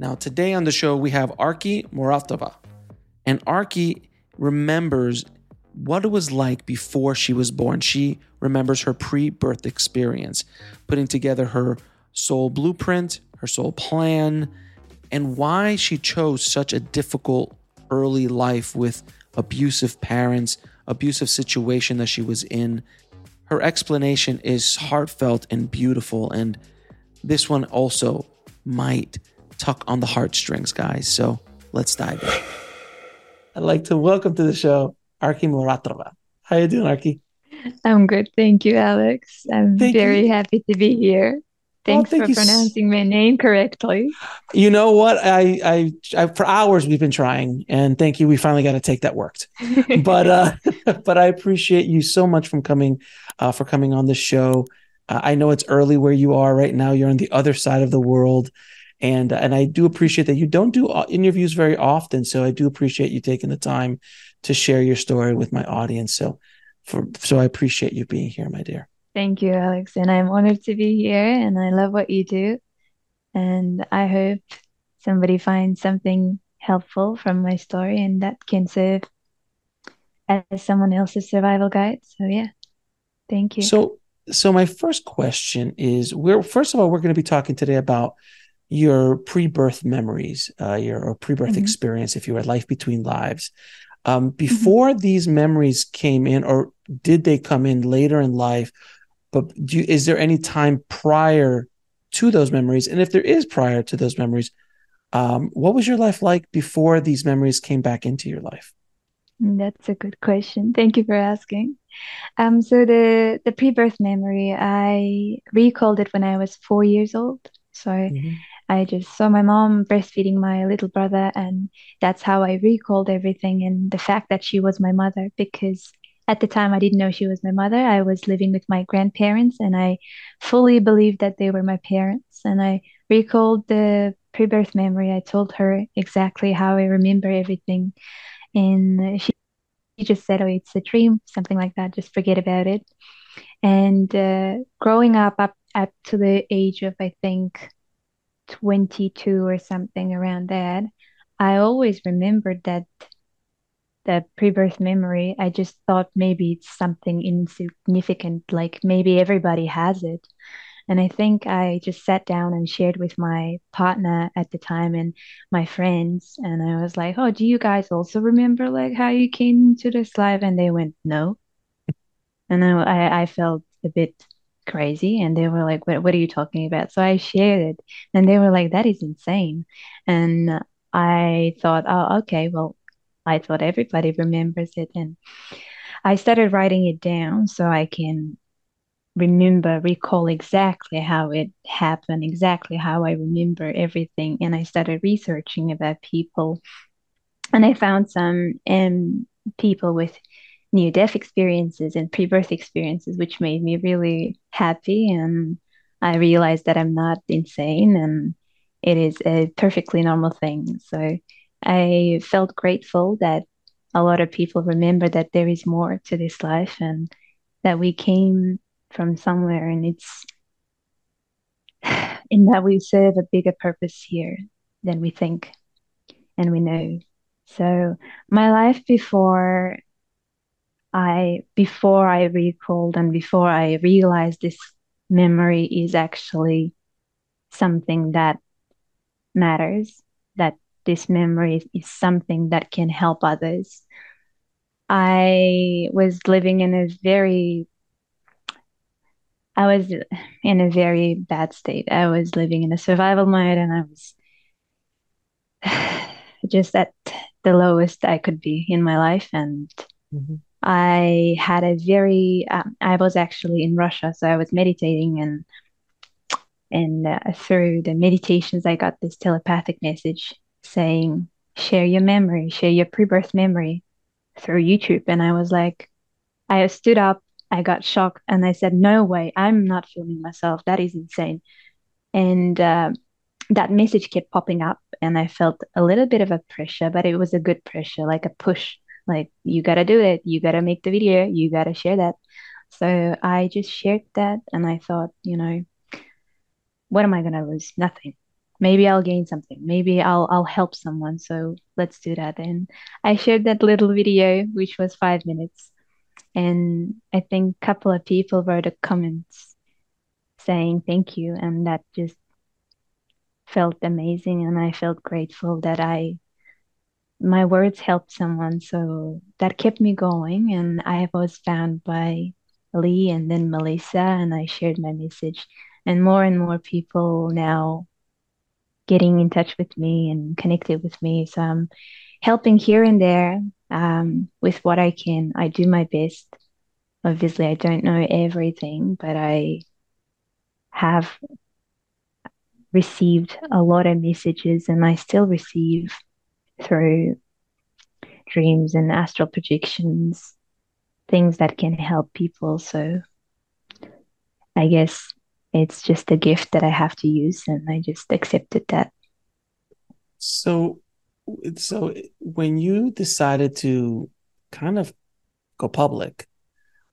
Now, today on the show, we have Akerke Muratova. And Akerke remembers what it was like before she was born. She remembers her pre birth experience, putting together her soul blueprint, her soul plan, and why she chose such a difficult early life with abusive parents, abusive situation that she was in. Her explanation is heartfelt and beautiful, and this one also might tuck on the heartstrings, guys. So let's dive in. I'd like to welcome to the show Akerke Muratova. How you doing, Akerke? I'm good, thank you, Alex. I'm thank very you. happy to be here. Thanks thank for pronouncing my name correctly. You know what? I, I, I, for hours we've been trying, and thank you. We finally got a take that worked. but, uh, but I appreciate you so much from coming, uh, for coming on the show. Uh, I know it's early where you are right now. You're on the other side of the world, and and I do appreciate that you don't do uh, interviews very often. So I do appreciate you taking the time to share your story with my audience. So for so I appreciate you being here, my dear. Thank you, Alex, and I'm honored to be here. And I love what you do, and I hope somebody finds something helpful from my story and that can serve as someone else's survival guide. So yeah, thank you. So so my first question is we're first of all we're going to be talking today about your pre-birth memories, uh, your pre-birth mm-hmm. experience, if you had life between lives. Um, mm-hmm. before mm-hmm. these memories came in, or did they come in later in life? But you, is there any time prior to those memories? And if there is prior to those memories, um, what was your life like before these memories came back into your life? That's a good question. Thank you for asking. Um, so the the pre-birth memory, I recalled it when I was four years old. So mm-hmm. I just saw my mom breastfeeding my little brother, and that's how I recalled everything and the fact that she was my mother. Because at the time, I didn't know she was my mother. I was living with my grandparents, and I fully believed that they were my parents. And I recalled the pre birth memory. I told her exactly how I remember everything. And she, just said, Oh, it's a dream, something like that. Just forget about it. And uh, growing up, up, up to the age of, I think, 22 or something around that, I always remembered that the pre-birth memory. I just thought maybe it's something insignificant, like maybe everybody has it. And I think I just sat down and shared with my partner at the time and my friends. And I was like, Oh, do you guys also remember like how you came to this life? And they went, No. And I, I felt a bit crazy and they were like what, what are you talking about? So i shared it and they were like that is insane. And i thought oh okay well i thought everybody remembers it. And i started writing it down so i can remember recall exactly how it happened exactly how i remember everything and i started researching about people. And i found some um, people with near death experiences and pre birth experiences, which made me really happy. And I realized that I'm not insane and it is a perfectly normal thing. So I felt grateful that a lot of people remember that there is more to this life and that we came from somewhere and it's in that we serve a bigger purpose here than we think and we know. So my life before I before I recalled and before I realized this memory is actually something that matters, that this memory is something that can help others. I was living in a very I was in a very bad state. I was living in a survival mode and I was just at the lowest I could be in my life. And mm-hmm. I had a very, um, I was actually in Russia, so I was meditating and and uh, through the meditations, I got this telepathic message saying, share your memory, share your pre birth memory through YouTube. And I was like, I stood up, I got shocked, and I said, no way, I'm not filming myself. That is insane. And uh, that message kept popping up, and I felt a little bit of a pressure, but it was a good pressure, like a push. Like, you got to do it. You got to make the video. You got to share that. So I just shared that, and I thought, you know, what am I to lose? Nothing. Maybe I'll gain something. Maybe I'll I'll help someone. So let's do that. And I shared that little video, which was five minutes, and I think a couple of people wrote a comments saying thank you, and that just felt amazing, and I felt grateful that I my words helped someone. So that kept me going, and I was found by Lee and then Melissa, and I shared my message and more and more people now getting in touch with me and connected with me. So I'm helping here and there um, with what I can. I do my best. Obviously, I don't know everything, but I have received a lot of messages, and I still receive through dreams and astral projections things that can help people. So I guess it's just a gift that I have to use, and I just accepted that. So, so when you decided to kind of go public,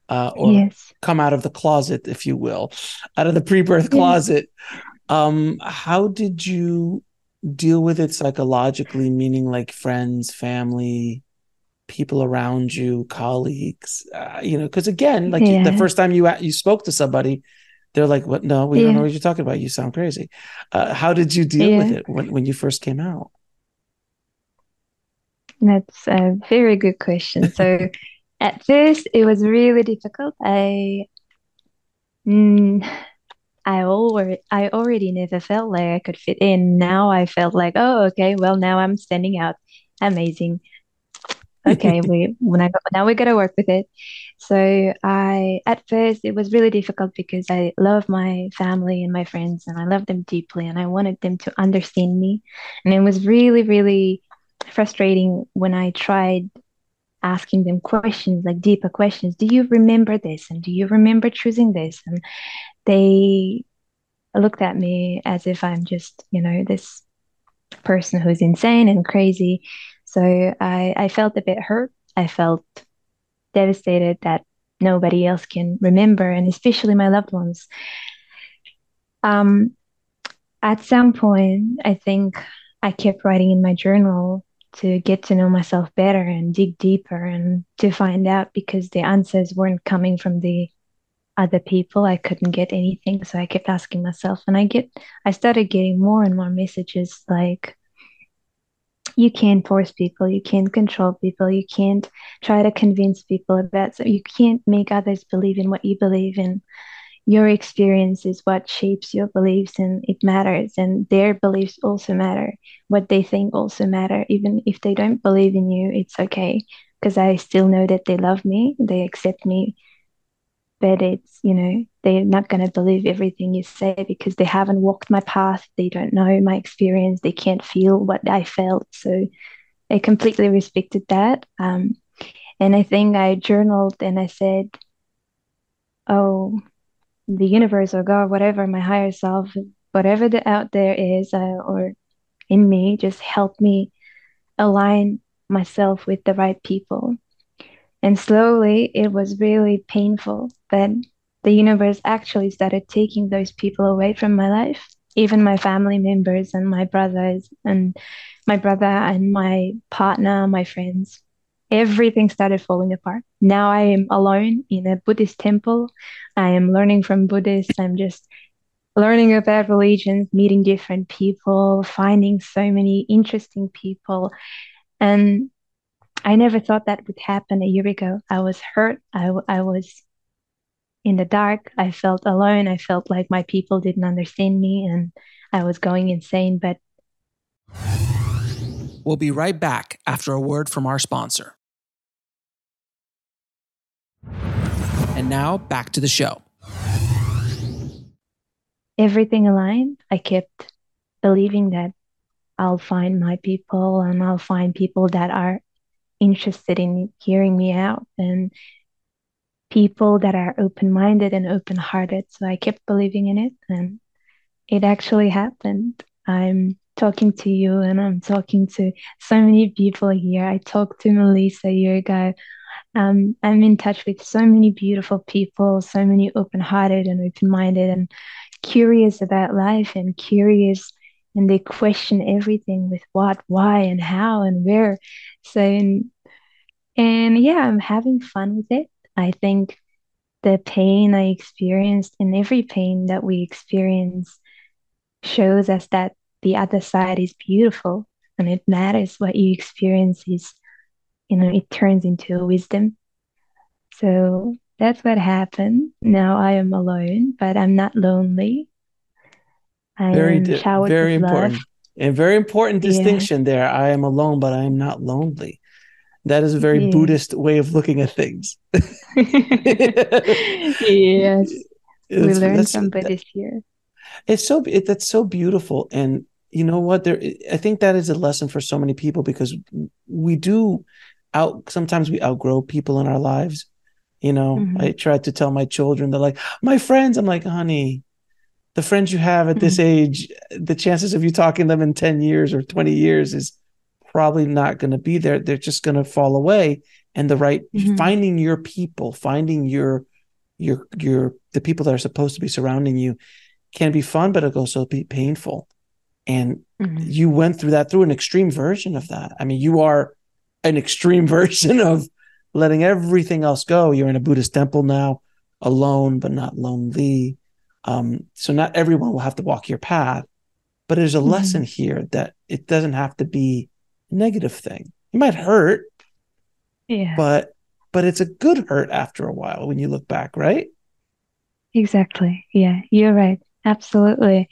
uh, or yes. come out of the closet, if you will, out of the pre-birth closet, um, how did you deal with it psychologically? Meaning, like friends, family, people around you, colleagues. Uh, you know, because again, like yeah. the first time you you spoke to somebody, they're like, "What? No, we yeah. don't know what you're talking about. You sound crazy." Uh, how did you deal yeah. with it when when you first came out? That's a very good question. So, at first, it was really difficult. I, mm, I already, I already never felt like I could fit in. Now I felt like, oh, okay, well, now I'm standing out. Amazing okay, we when I got, now we got to work with it. So I at first it was really difficult because I love my family and my friends and I love them deeply and I wanted them to understand me, and it was really really frustrating when I tried asking them questions like deeper questions. Do you remember this? And do you remember choosing this? And they looked at me as if I'm just you know this person who's insane and crazy so I, I felt a bit hurt. I felt devastated that nobody else can remember, and especially my loved ones. Um, at some point, I think I kept writing in my journal to get to know myself better and dig deeper and to find out because the answers weren't coming from the other people. I couldn't get anything. So I kept asking myself and I get I started getting more and more messages like you can't force people you can't control people you can't try to convince people about so you can't make others believe in what you believe in your experience is what shapes your beliefs and it matters and their beliefs also matter what they think also matter even if they don't believe in you it's okay because i still know that they love me they accept me but it's you know they're not going to believe everything you say because they haven't walked my path. They don't know my experience. They can't feel what i felt. So i completely respected that. Um, and i think i journaled and i said oh the universe or god whatever my higher self whatever the out there is uh, or in me just help me align myself with the right people. And slowly, it was really painful that the universe actually started taking those people away from my life, even my family members and my brothers and my brother and my partner, my friends. Everything started falling apart. Now I am alone in a Buddhist temple. I am learning from Buddhists. I'm just learning about religions, meeting different people, finding so many interesting people. And I never thought that would happen a year ago. I was hurt. I, I was in the dark. I felt alone. I felt like my people didn't understand me and I was going insane. But we'll be right back after a word from our sponsor. And now back to the show everything aligned, I kept believing that I'll find my people and I'll find people that are interested in hearing me out and people that are open minded and open hearted. So I kept believing in it and it actually happened. I'm talking to you and I'm talking to so many people here. I talked to Melissa a year ago. Um, I'm in touch with so many beautiful people, so many open hearted and open minded. And curious about life and curious and they question everything with what, why, and how and where. So, and, and yeah, I'm having fun with it. I think the pain I experienced and every pain that we experience shows us that the other side is beautiful and it matters what you experience is, you know, it turns into a wisdom. So that's what happened. Now I am alone, but I'm not lonely. I very, am very important. Love. And very important distinction yeah. there. I am alone, but I am not lonely. That is a very yeah. Buddhist way of looking at things. yes. we learned from Buddhist here. It's so it, that's so beautiful, and you know what? There, I think that is a lesson for so many people because we do out. Sometimes we outgrow people in our lives, you know, mm-hmm. I try to tell my children, they're like, my friends. I'm like, honey, the friends you have at mm-hmm. this age, the chances of you talking to them in 10 years or 20 years is probably not going to be there. They're just going to fall away. And the right, mm-hmm. finding your people, finding your, your, your, the people that are supposed to be surrounding you can be fun, but it'll also be painful. And mm-hmm. you went through that through an extreme version of that. I mean, you are an extreme version of letting everything else go. You're in a Buddhist temple now, alone but not lonely. Um, so not everyone will have to walk your path, but there's a mm-hmm. lesson here that it doesn't have to be negative thing. It might hurt, yeah, but but it's a good hurt after a while when you look back, right? Exactly. Yeah, you're right. Absolutely.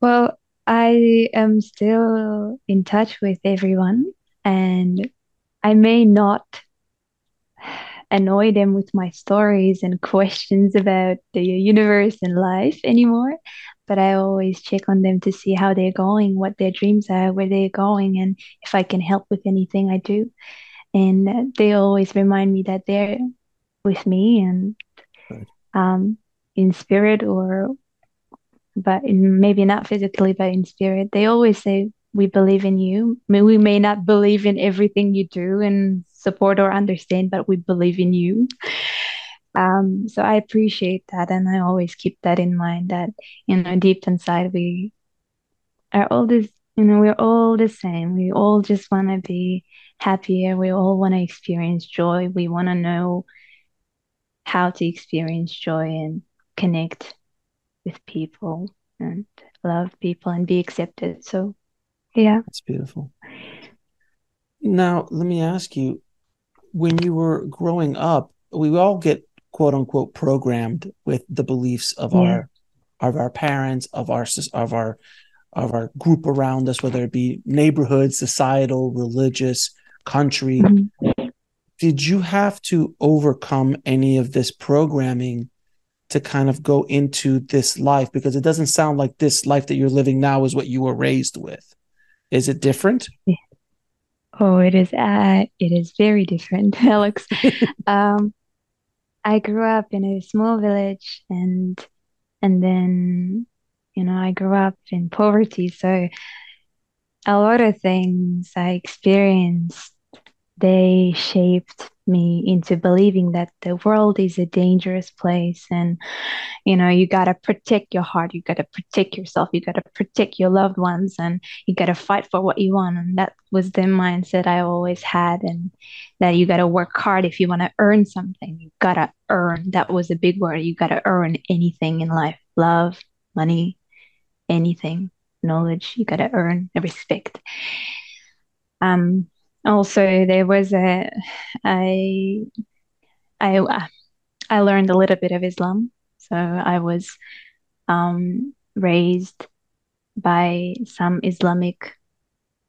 Well, I am still in touch with everyone and I may not annoy them with my stories and questions about the universe and life anymore. But I always check on them to see how they're going, what their dreams are, where they're going, and if I can help with anything I do. And they always remind me that they're with me and um, in spirit or but in, maybe not physically but in spirit they always say we believe in you we may not believe in everything you do and support or understand, but we believe in you. Um, so I appreciate that, and I always keep that in mind. That you know, deep inside, we are all this. You know, we're all the same. We all just want to be happier. We all want to experience joy. We want to know how to experience joy and connect with people and love people and be accepted. So, yeah, that's beautiful. Now, let me ask you when you were growing up, we all get quote unquote programmed with the beliefs of yeah. our of our parents, of our of our of our group around us, whether it be neighborhood, societal, religious, country. Mm-hmm. Did you have to overcome any of this programming to kind of go into this life? Because it doesn't sound like this life that you're living now is what you were raised with. Is it different? Yeah. Oh, it is. Uh, it is very different, Alex. um, I grew up in a small village, and and then you know I grew up in poverty, so a lot of things I experienced they shaped me into believing that the world is a dangerous place. And you know you got to protect your heart you got to protect yourself you got to protect your loved ones and you got to fight for what you want. And that was the mindset i always had and that you got to work hard if you want to earn something. You got to earn. That was a big word. You got to earn anything in life. Love money, anything, knowledge. You got to earn respect. Um, also, there was a, I, I, I learned a little bit of Islam. So I was um, raised by some Islamic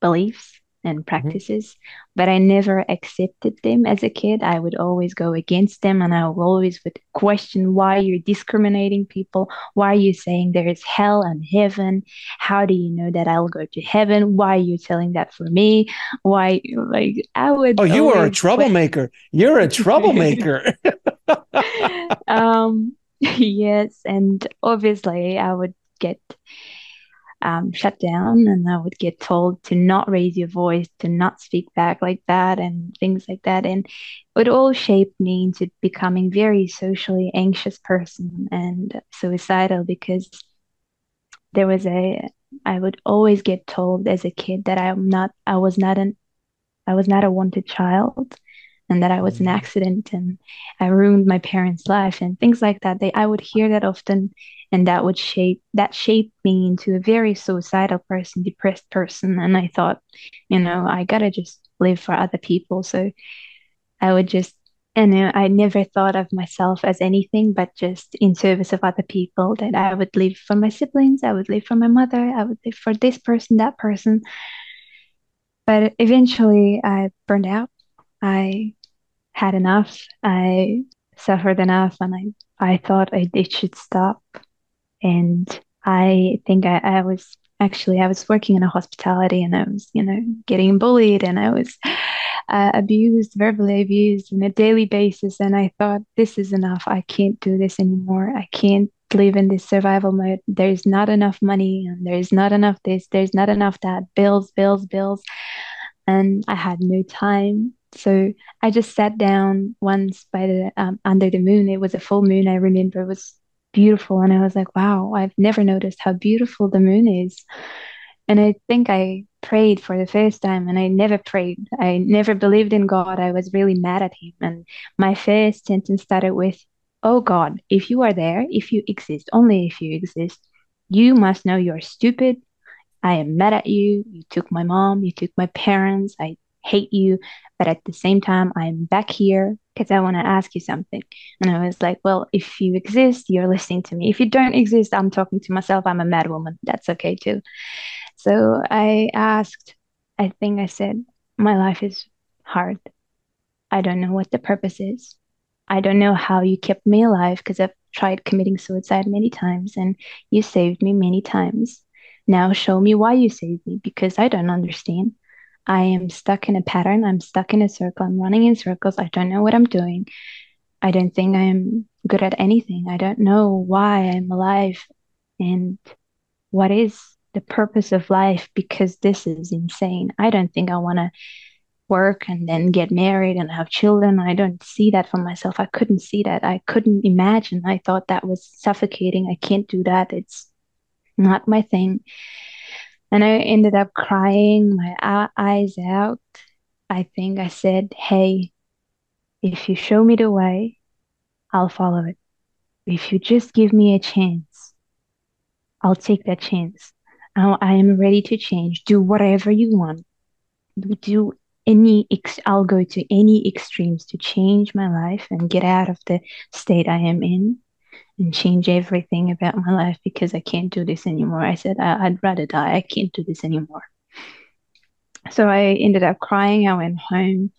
beliefs and mm-hmm. practices, mm-hmm. but I never accepted them as a kid. I would always go against them and I always would question why you're discriminating people. Why are you saying there is hell and heaven? How do you know that I'll go to heaven? Why are you telling that for me? Why, like, I would. Oh, you are a troublemaker. You're a troublemaker. um, yes. And obviously, I would get um, shut down and I would get told to not raise your voice, to not speak back like that, and things like that. And it all shaped me into becoming very socially anxious person and suicidal because there was a I would always get told as a kid that I'm not I was not an I was not a wanted child and that I was an mm. accident and I ruined my parents' life and things like that. They I would hear that often and that would shape that shaped me into a very suicidal person depressed person. And i thought you know i gotta just live for other people. So i would just and i never thought of myself as anything but just in service of other people that i would live for my siblings i would live for my mother i would live for this person that person. But eventually i burned out. I had enough. I suffered enough and i I thought I, it should stop. And I think I, I was actually I was working in a hospitality and I was, you know, getting bullied and I was uh, abused, verbally abused on a daily basis. And I thought, this is enough. I can't do this anymore. I can't live in this survival mode. There's not enough money and there's not enough this, there's not enough that. Bills, bills, bills. And I had no time. So I just sat down once by the um, under the moon. It was a full moon. I remember it was beautiful. And I was like, wow, I've never noticed how beautiful the moon is. And I think I prayed for the first time and I never prayed. I never believed in God. I was really mad at him. And my first sentence started with, Oh God, if you are there, if you exist, only if you exist, you must know you're stupid. I am mad at you. You took my mom, you took my parents. I hate you. But at the same time, I'm back here because I want to ask you something. And I was like, well, if you exist, you're listening to me. If you don't exist, I'm talking to myself. I'm a mad woman. That's okay too. So I asked, I think I said, my life is hard. I don't know what the purpose is. I don't know how you kept me alive because I've tried committing suicide many times and you saved me many times. Now show me why you saved me because I don't understand. I am stuck in a pattern. I'm stuck in a circle. I'm running in circles. I don't know what I'm doing. I don't think I'm good at anything. I don't know why I'm alive and what is the purpose of life because this is insane. I don't think I want to work and then get married and have children. I don't see that for myself. I couldn't see that. I couldn't imagine. I thought that was suffocating. I can't do that. It's not my thing. And I ended up crying my eyes out. I think I said, Hey, if you show me the way, I'll follow it. If you just give me a chance, I'll take that chance. I am ready to change. Do whatever you want. Do any, ex- I'll go to any extremes to change my life and get out of the state I am in and change everything about my life because I can't do this anymore. I said, I- would rather die. I can't do this anymore. So I ended up crying. I went home.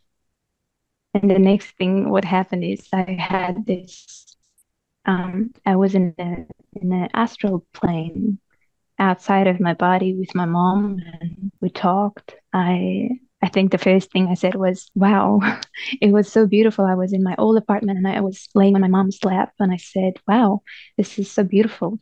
And the next thing, what happened is I had this, um, I was in the in an astral plane outside of my body with my mom and we talked. I I think the first thing I said was, wow, it was so beautiful. I was in my old apartment and I was laying on my mom's lap and I said, wow, this is so beautiful.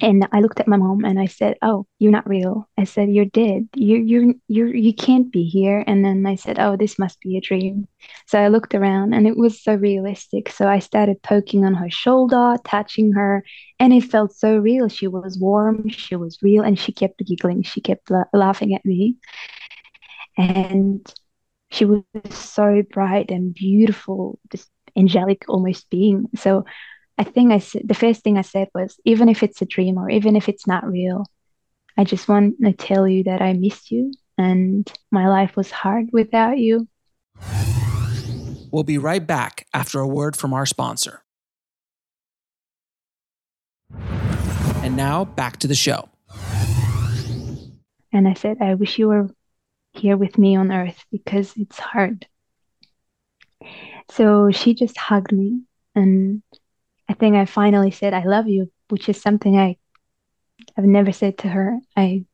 And I looked at my mom and I said, "Oh, you're not real." I said, "You're dead. You you you you can't be here." And then I said, "Oh, this must be a dream." So I looked around and it was so realistic. So I started poking on her shoulder, touching her, and it felt so real. She was warm, she was real, and she kept giggling. She kept la- laughing at me and she was so bright and beautiful, this angelic almost being. So I think I said the first thing I said was, even if it's a dream or even if it's not real, I just want to tell you that I missed you and my life was hard without you. We'll be right back after a word from our sponsor. And now back to the show. And I said, I wish you were here with me on earth because it's hard. So she just hugged me. And I think I finally said, I love you, which is something I have never said to her. I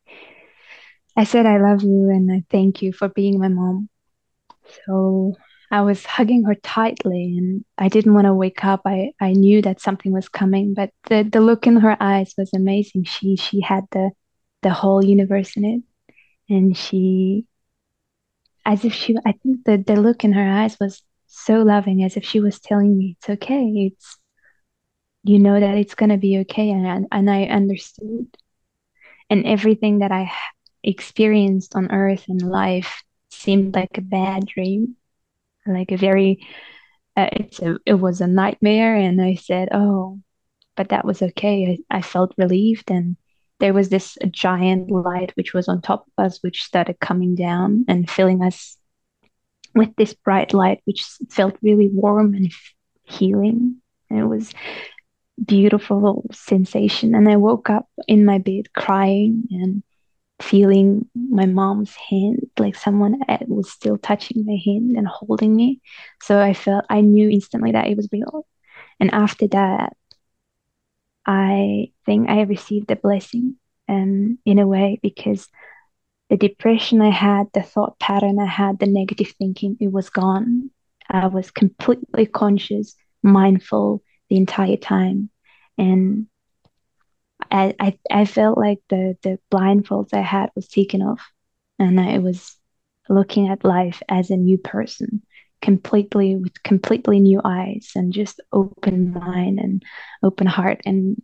I said I love you and I thank you for being my mom. So I was hugging her tightly and I didn't want to wake up. I, I knew that something was coming, but the, the look in her eyes was amazing. She she had the the whole universe in it. And she as if she I think the, the look in her eyes was so loving, as if she was telling me it's okay. It's you know that it's gonna be okay and and I understood. And everything that I experienced on earth and life seemed like a bad dream like a very uh, it's a, it was a nightmare and i said oh but that was okay I, I felt relieved and there was this giant light which was on top of us which started coming down and filling us with this bright light which felt really warm and healing and it was beautiful sensation and i woke up in my bed crying and feeling my mom's hand, like someone uh, was still touching my hand and holding me. So I felt, I knew instantly that it was real. And after that, I think I received a blessing um, in a way because the depression I had, the thought pattern I had, the negative thinking, it was gone. I was completely conscious, mindful the entire time. And I, I, I felt like the, the blindfolds I had was taken off and I was looking at life as a new person, completely with completely new eyes and just open mind and open heart and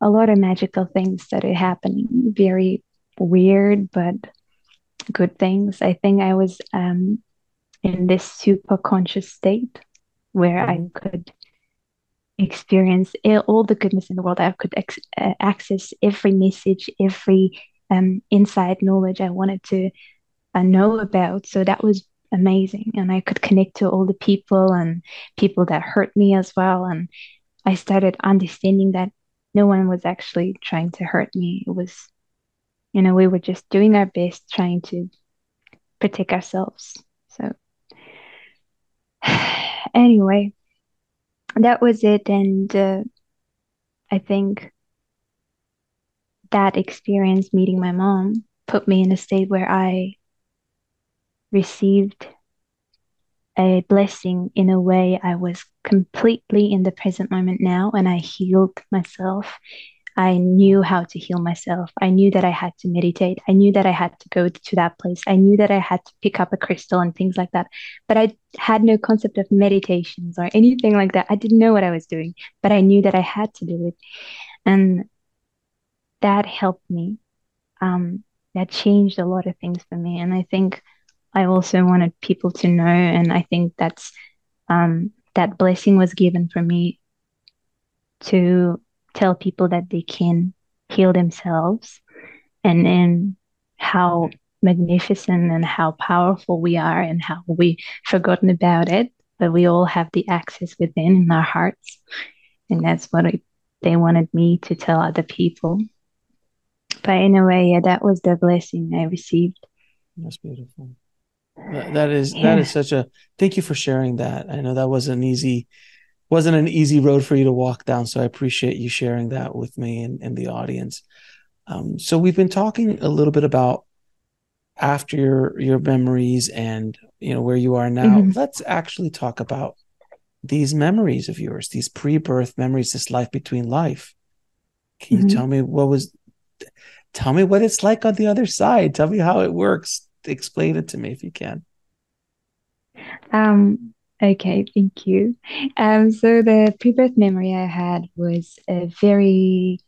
a lot of magical things started happening. Very weird, but good things. I think I was um, in this super conscious state where mm-hmm. I could experience all the goodness in the world. I could ex- uh, access every message, every um, inside knowledge I wanted to uh, know about. So that was amazing. And I could connect to all the people and people that hurt me as well. And I started understanding that no one was actually trying to hurt me. It was, you know, we were just doing our best trying to protect ourselves. So, anyway, that was it. And uh, I think that experience meeting my mom put me in a state where I received a blessing in a way I was completely in the present moment now and I healed myself I knew how to heal myself. I knew that I had to meditate. I knew that I had to go to that place. I knew that I had to pick up a crystal and things like that. But I had no concept of meditations or anything like that. I didn't know what I was doing, but I knew that I had to do it. And that helped me. Um, that changed a lot of things for me. And I think I also wanted people to know, and I think that's um, that blessing was given for me to tell people that they can heal themselves and then how magnificent and how powerful we are and how we forgotten about it but we all have the access within in our hearts. And that's what I, they wanted me to tell other people. But in a way yeah that was the blessing i received. That's beautiful that is yeah. that is such a thank you for sharing that i know that wasn't easy wasn't an easy road for you to walk down. So I appreciate you sharing that with me and, and the audience. Um, so we've been talking a little bit about after your your memories and you know where you are now. Mm-hmm. Let's actually talk about these memories of yours, these pre-birth memories, this life between life. Can mm-hmm. you tell me what was? Tell me what it's like on the other side. Tell me how it works. Explain it to me if you can. Um, Okay, thank you. Um, so the pre-birth memory I had was a very,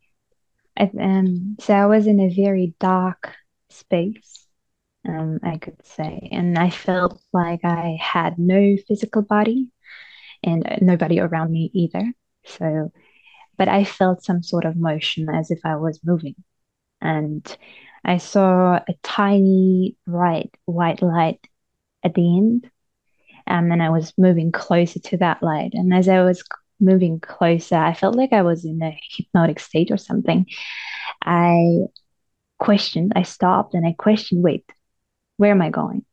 um, so I was in a very dark space, um, I could say, and I felt like I had no physical body and nobody around me either. So, but I felt some sort of motion as if I was moving. And I saw a tiny bright white light at the end. Um, and then I was moving closer to that light. And as I was moving closer, I felt like I was in a hypnotic state or something. I questioned, I stopped and I questioned, wait, where am I going?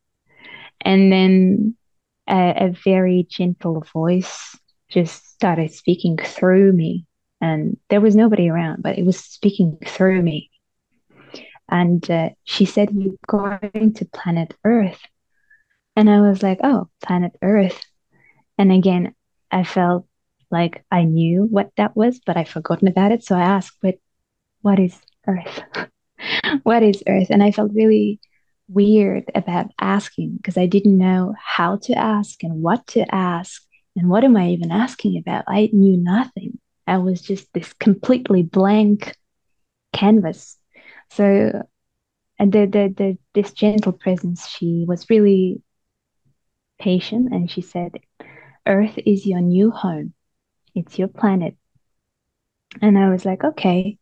And then a, a very gentle voice just started speaking through me. And there was nobody around, but it was speaking through me. And uh, she said, You're going to planet Earth. And I was like, Oh, planet Earth. And again, I felt like I knew what that was, but I'd forgotten about it. So I asked, But what is Earth? what is Earth? And I felt really weird about asking because I didn't know how to ask and what to ask and what am I even asking about. I knew nothing. I was just this completely blank canvas. So and the, the the this gentle presence, she was really patient and she said, Earth is your new home. It's your planet. And I was like, okay.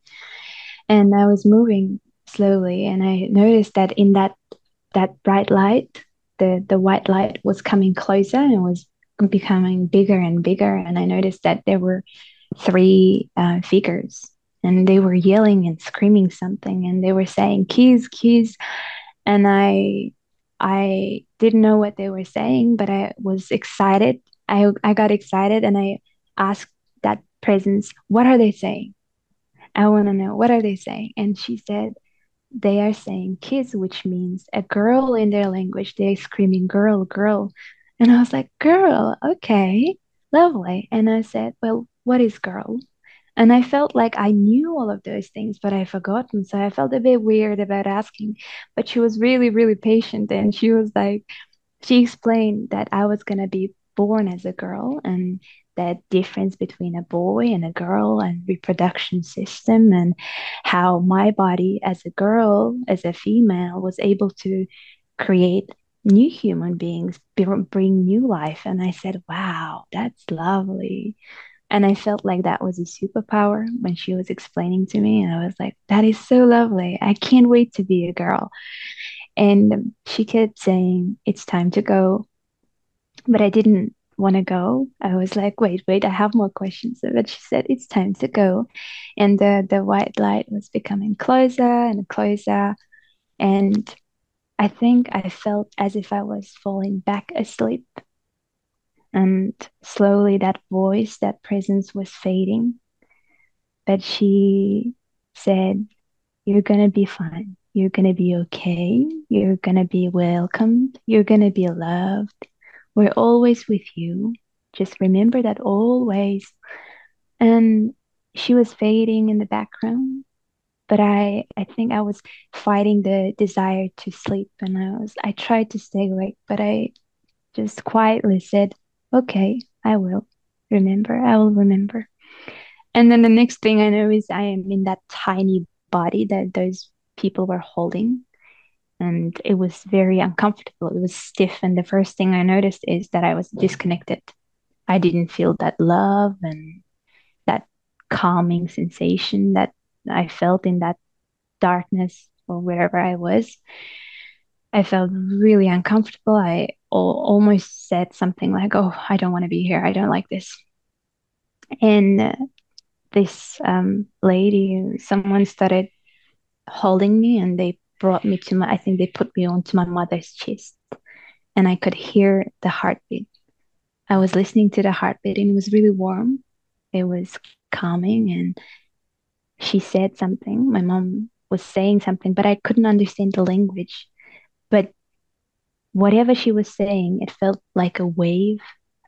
And I was moving slowly and I noticed that in that that bright light, the the white light was coming closer and was becoming bigger and bigger. And I noticed that there were three uh, figures and they were yelling and screaming something and they were saying keys keys and i i didn't know what they were saying but i was excited. I i got excited and i asked that presence what are they saying? I want to know what are they saying? And she said they are saying kids which means a girl in their language they're screaming girl girl. And i was like girl okay lovely. And i said well what is girl and I felt like I knew all of those things, but I forgotten. So I felt a bit weird about asking. But she was really, really patient. And she was like, she explained that I was going to be born as a girl and that difference between a boy and a girl and reproduction system and how my body as a girl as a female was able to create new human beings bring new life and i said wow that's lovely and I felt like that was a superpower when she was explaining to me. And I was like, that is so lovely. I can't wait to be a girl. And she kept saying, it's time to go. But I didn't want to go. I was like, wait, wait, I have more questions. But she said, it's time to go. And the, the white light was becoming closer and closer. And I think I felt as if I was falling back asleep and slowly that voice, that presence was fading. But she said, You're going to be fine. You're going to be okay. You're going to be welcomed. You're going to be loved. We're always with you. Just remember that always. And she was fading in the background but I I think I was fighting the desire to sleep and I was I tried to stay awake but I just quietly said okay, I will remember. I will remember. And then the next thing I know is I am in that tiny body that those people were holding. And it was very uncomfortable. It was stiff. And the first thing I noticed is that I was disconnected. I didn't feel that love and that calming sensation that I felt in that darkness or wherever I was. I felt really uncomfortable. I almost said something like, "Oh, I don't want to be here. I don't like this." And this um, lady, someone started holding me, and they brought me to my. I think they put me onto my mother's chest, and I could hear the heartbeat. I was listening to the heartbeat, and it was really warm. It was calming, and she said something. My mom was saying something, but I couldn't understand the language but whatever she was saying, it felt like a wave,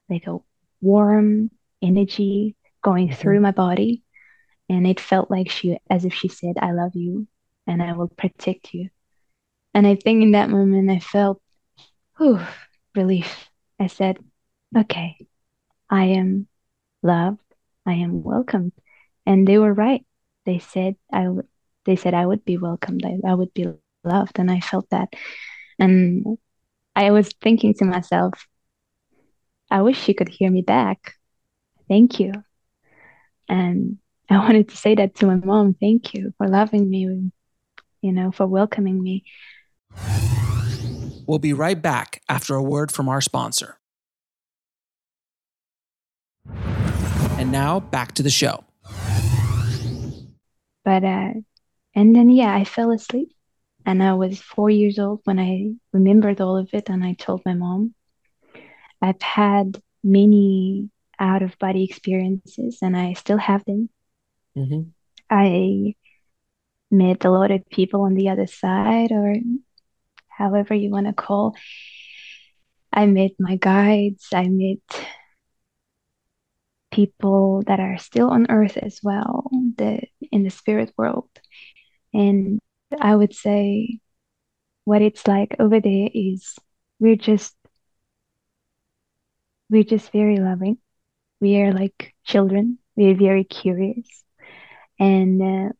like a warm energy going mm-hmm. through my body. And it felt like she, as if she said, I love you and I will protect you. And I think in that moment, I felt, whew, relief. I said, okay, I am loved. I am welcomed. And they were right. They said I would, they said I would be welcomed. I, I would be loved. And I felt that. And I was thinking to myself, I wish she could hear me back. Thank you. And I wanted to say that to my mom. Thank you for loving me, you know, for welcoming me. We'll be right back after a word from our sponsor. And now back to the show. But, uh, and then, yeah, I fell asleep. And I was four years old when I remembered all of it. And I told my mom, I've had many out of body experiences and I still have them. Mm-hmm. I met a lot of people on the other side, or however you want to call. I met my guides. I met people that are still on earth as well, the in the spirit world. And I would say what it's like over there is we're just we're just very loving. We are like children. We're very curious. And uh,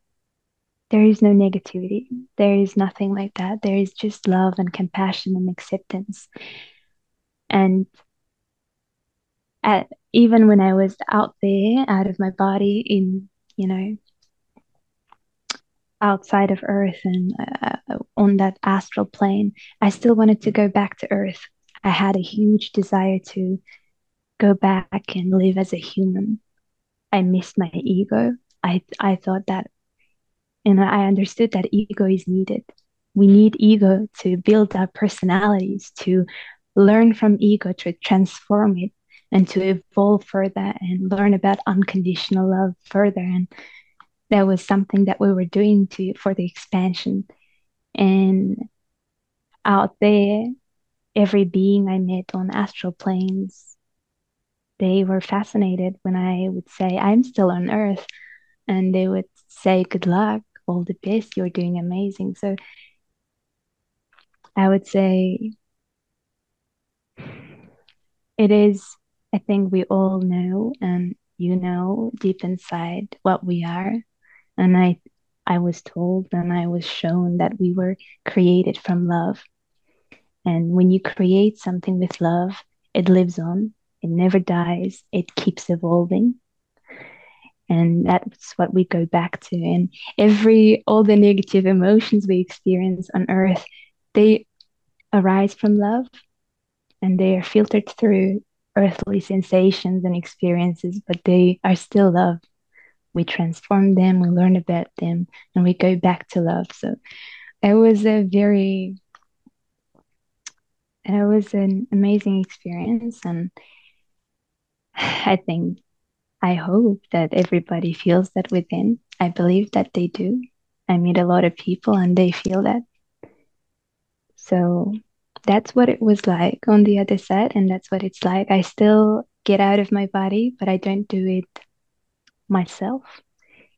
there is no negativity. There is nothing like that. There is just love and compassion and acceptance. And at, even when I was out there, out of my body, in, you know, outside of Earth and uh, on that astral plane, I still wanted to go back to Earth. I had a huge desire to go back and live as a human. I missed my ego. I I thought that and I understood that ego is needed. We need ego to build our personalities, to learn from ego, to transform it, and to evolve further and learn about unconditional love further. And that was something that we were doing to for the expansion. And out there, every being I met on astral planes they were fascinated when I would say, I'm still on earth. And they would say, Good luck, all the best, you're doing amazing. So I would say it is, I think we all know, and you know deep inside what we are. And I I was told and I was shown that we were created from love. And when you create something with love, it lives on it never dies, it keeps evolving. And that's what we go back to. And every, all the negative emotions we experience on earth, they arise from love and they are filtered through earthly sensations and experiences, but they are still love. We transform them, we learn about them, and we go back to love. So it was a very, it was an amazing experience. And I think, I hope that everybody feels that within. I believe that they do. I meet a lot of people and they feel that. So that's what it was like on the other side. And that's what it's like. I still get out of my body, but I don't do it myself.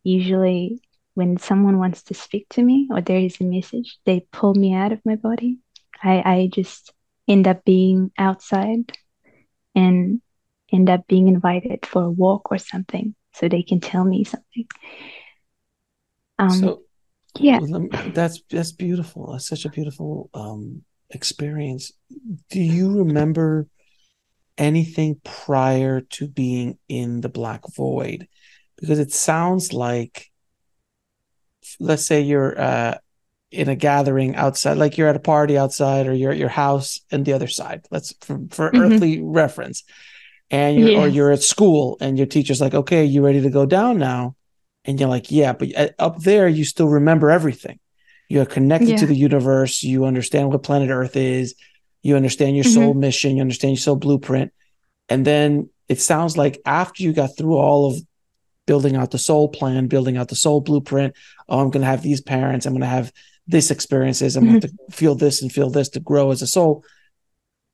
Usually, when someone wants to speak to me or there is a message, they pull me out of my body. I, I just end up being outside and end up being invited for a walk or something so they can tell me something. Um, so, yeah, that's that's beautiful. That's such a beautiful um, experience. Do you remember anything prior to being in the black void? Because it sounds like, let's say you're uh, in a gathering outside, like you're at a party outside, or you're at your house and the other side. Let's for, for mm-hmm. earthly reference and you're, yes. or you're at school and your teacher's like, okay, you ready to go down now? And you're like, yeah, but uh, up there, you still remember everything. You're connected yeah. to the universe. You understand what planet Earth is. You understand your soul mm-hmm. mission. You understand your soul blueprint. And then it sounds like after you got through all of building out the soul plan, building out the soul blueprint, oh, I'm going to have these parents. I'm going to have this experiences. I'm mm-hmm. going to feel this and feel this to grow as a soul.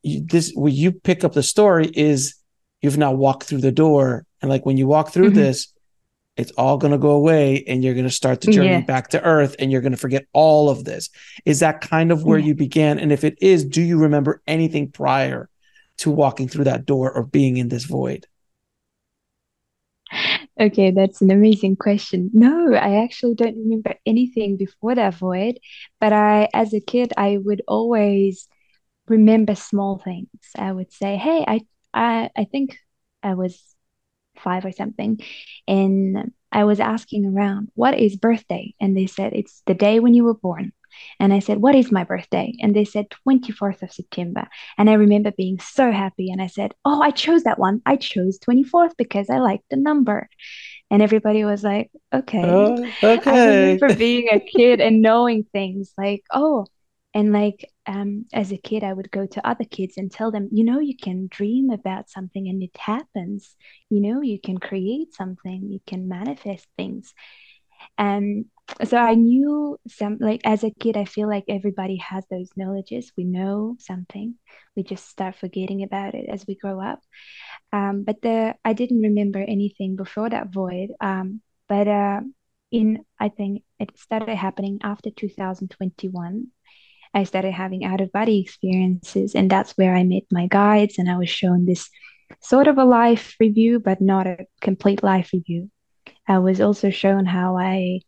You, this, where you pick up the story is you've now walked through the door and like when you walk through mm-hmm. this it's all going to go away and you're going to start the journey yeah. back to earth and you're going to forget all of this is that kind of where yeah. you began and if it is do you remember anything prior to walking through that door or being in this void okay that's an amazing question no i actually don't remember anything before that void but i as a kid i would always remember small things i would say hey i I I think I was five or something. And I was asking around, what is birthday? And they said, it's the day when you were born. And I said, What is my birthday? And they said, 24th of September. And I remember being so happy. And I said, Oh, I chose that one. I chose 24th because I like the number. And everybody was like, Okay. Uh, okay. I remember being a kid and knowing things like, Oh, and like um, as a kid, I would go to other kids and tell them, you know, you can dream about something and it happens. You know, you can create something, you can manifest things. And so I knew some, like as a kid, I feel like everybody has those knowledges. We know something, we just start forgetting about it as we grow up. Um, but the I didn't remember anything before that void. Um, but uh, in I think it started happening after 2021. I started having out of body experiences, and that's where I met my guides, and I was shown this sort of a life review, but not a complete life review. I was also shown how I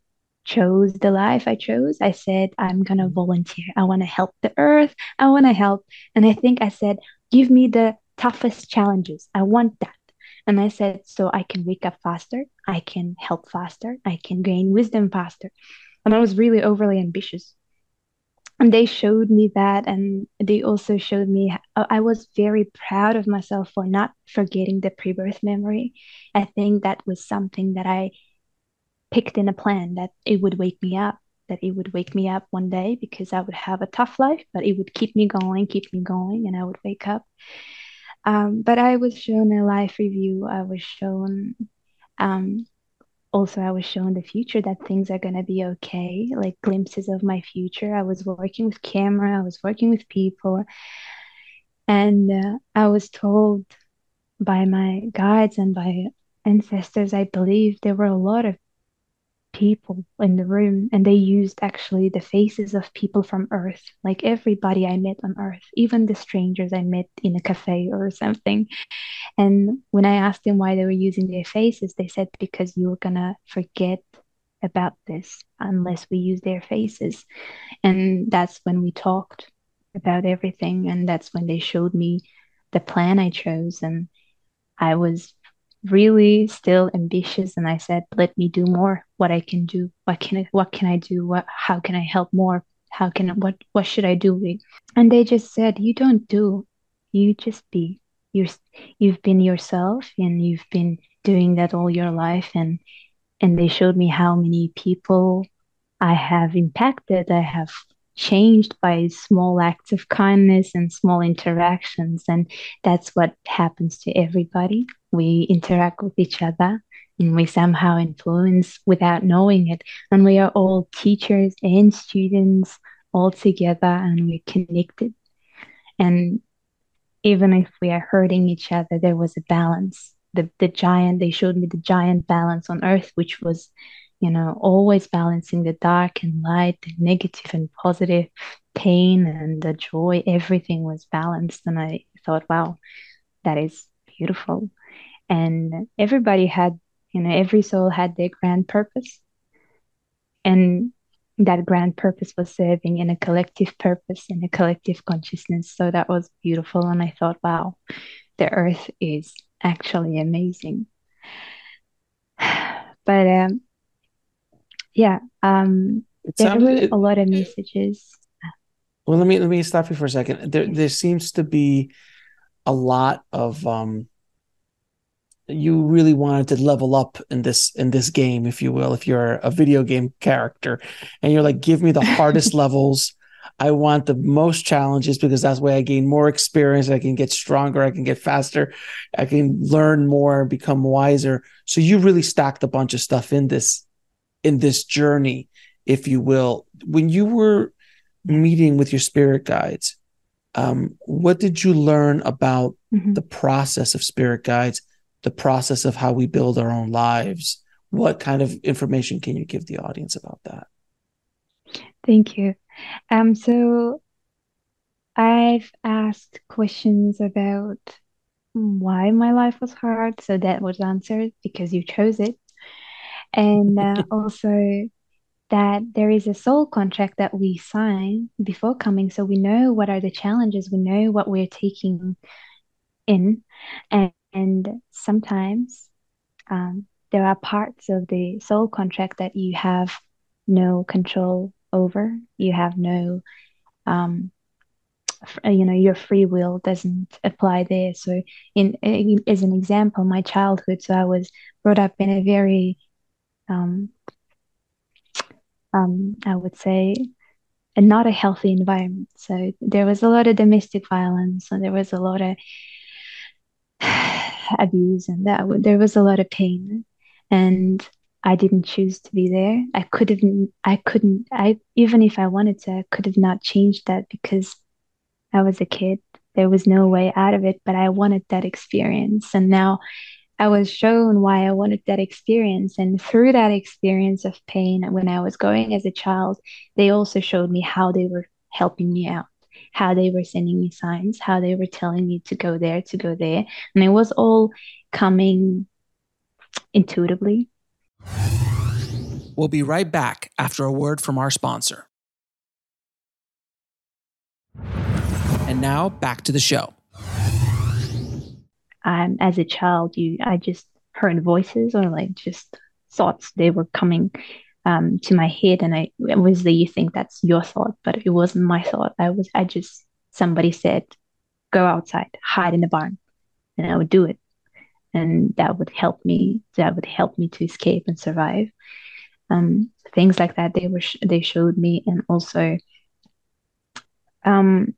chose the life I chose. I said, I'm going to mm-hmm. volunteer. I want to help the earth. I want to help. And I think I said, give me the toughest challenges. I want that. And I said, so I can wake up faster. I can help faster. I can gain wisdom faster. And I was really overly ambitious. And they showed me that. And they also showed me, I was very proud of myself for not forgetting the pre birth memory. I think that was something that I picked in a plan that it would wake me up, that it would wake me up one day because I would have a tough life, but it would keep me going, keep me going, and I would wake up. Um, but I was shown a life review. I was shown, um, also, I was shown the future that things are going to be okay, like glimpses of my future. I was working with camera, I was working with people. And uh, I was told by my guides and by ancestors, I believe there were a lot of people in the room and they used actually the faces of people from earth like everybody i met on earth even the strangers i met in a cafe or something. And when i asked them why they were using their faces they said because you're gonna forget about this unless we use their faces. And that's when we talked about everything and that's when they showed me the plan i chose and i was really still ambitious and I said, let me do more, what I can do. What can I what can I do? What how can I help more? How can what what should I do? And they just said, You don't do, you just be. You're you've been yourself and you've been doing that all your life and and they showed me how many people I have impacted, I have changed by small acts of kindness and small interactions. And that's what happens to everybody. We interact with each other and we somehow influence without knowing it. And we are all teachers and students all together and we're connected. And even if we are hurting each other, there was a balance. The, the giant, they showed me the giant balance on earth, which was you know, always balancing the dark and light, the negative and positive, pain and the joy, everything was balanced. And I thought, wow, that is beautiful. And everybody had, you know, every soul had their grand purpose. And that grand purpose was serving in a collective purpose, in a collective consciousness. So that was beautiful. And I thought, wow, the earth is actually amazing. But um, yeah um it there sounded, were it, a lot of messages. Well let me let me stop you for a second. There there seems to be a lot of um you really wanted to level up in this in this game if you will if you're a video game character. And you're like give me the hardest levels. I want the most challenges because that's why i gain more experience. I can get stronger. I can get faster. I can learn more become wiser. So you really stacked a bunch of stuff in this in this journey, if you will. When you were meeting with your spirit guides, um, what did you learn about mm-hmm. the process of spirit guides, the process of how we build our own lives? What kind of information can you give the audience about that? Thank you. Um, so I've asked questions about why my life was hard. So that was answered because you chose it and uh, also that there is a soul contract that we sign before coming so we know what are the challenges we know what we're taking in and, and sometimes um, there are parts of the soul contract that you have no control over. You have no, um, you know, your free will doesn't apply there. So, in, in as an example, my childhood. So I was brought up in a very, um, um, I would say, and not a healthy environment. So there was a lot of domestic violence, and there was a lot of abuse, and that there was a lot of pain, and I didn't choose to be there. I could have, I couldn't, I even if I wanted to, I could have not changed that because I was a kid. There was no way out of it, but I wanted that experience, and now I was shown why I wanted that experience. And through that experience of pain, when I was going as a child, they also showed me how they were helping me out, how they were sending me signs, how they were telling me to go there, to go there. And it was all coming intuitively. We'll be right back after a word from our sponsor. And now back to the show um, as a child, you I just heard voices or like just thoughts. They were coming um, to my head, and I obviously you think that's your thought, but it wasn't my thought. I was I just somebody said, "Go outside, hide in the barn," and I would do it, and that would help me. That would help me to escape and survive. Um, things like that they were sh- they showed me, and also um,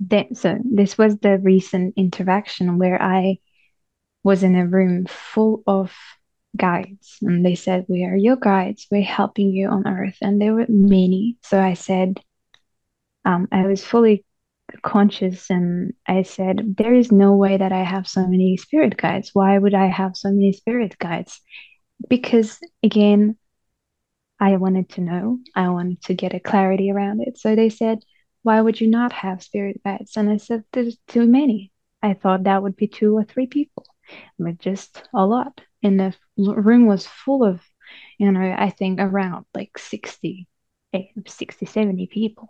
that, so this was the recent interaction where I was in a room full of guides and they said we are your guides. We're helping you on earth. And there were many. So i said um, i was fully conscious and i said there is no way that i have so many spirit guides. Why would i have so many spirit guides? Because again i wanted to know. I wanted to get a clarity around it. So they said why would you not have spirit guides? And I said, There's too many. I thought that would be two or three people, but just a lot. And the room was full of, you know, I think around like 60, eh, 60, 70 people.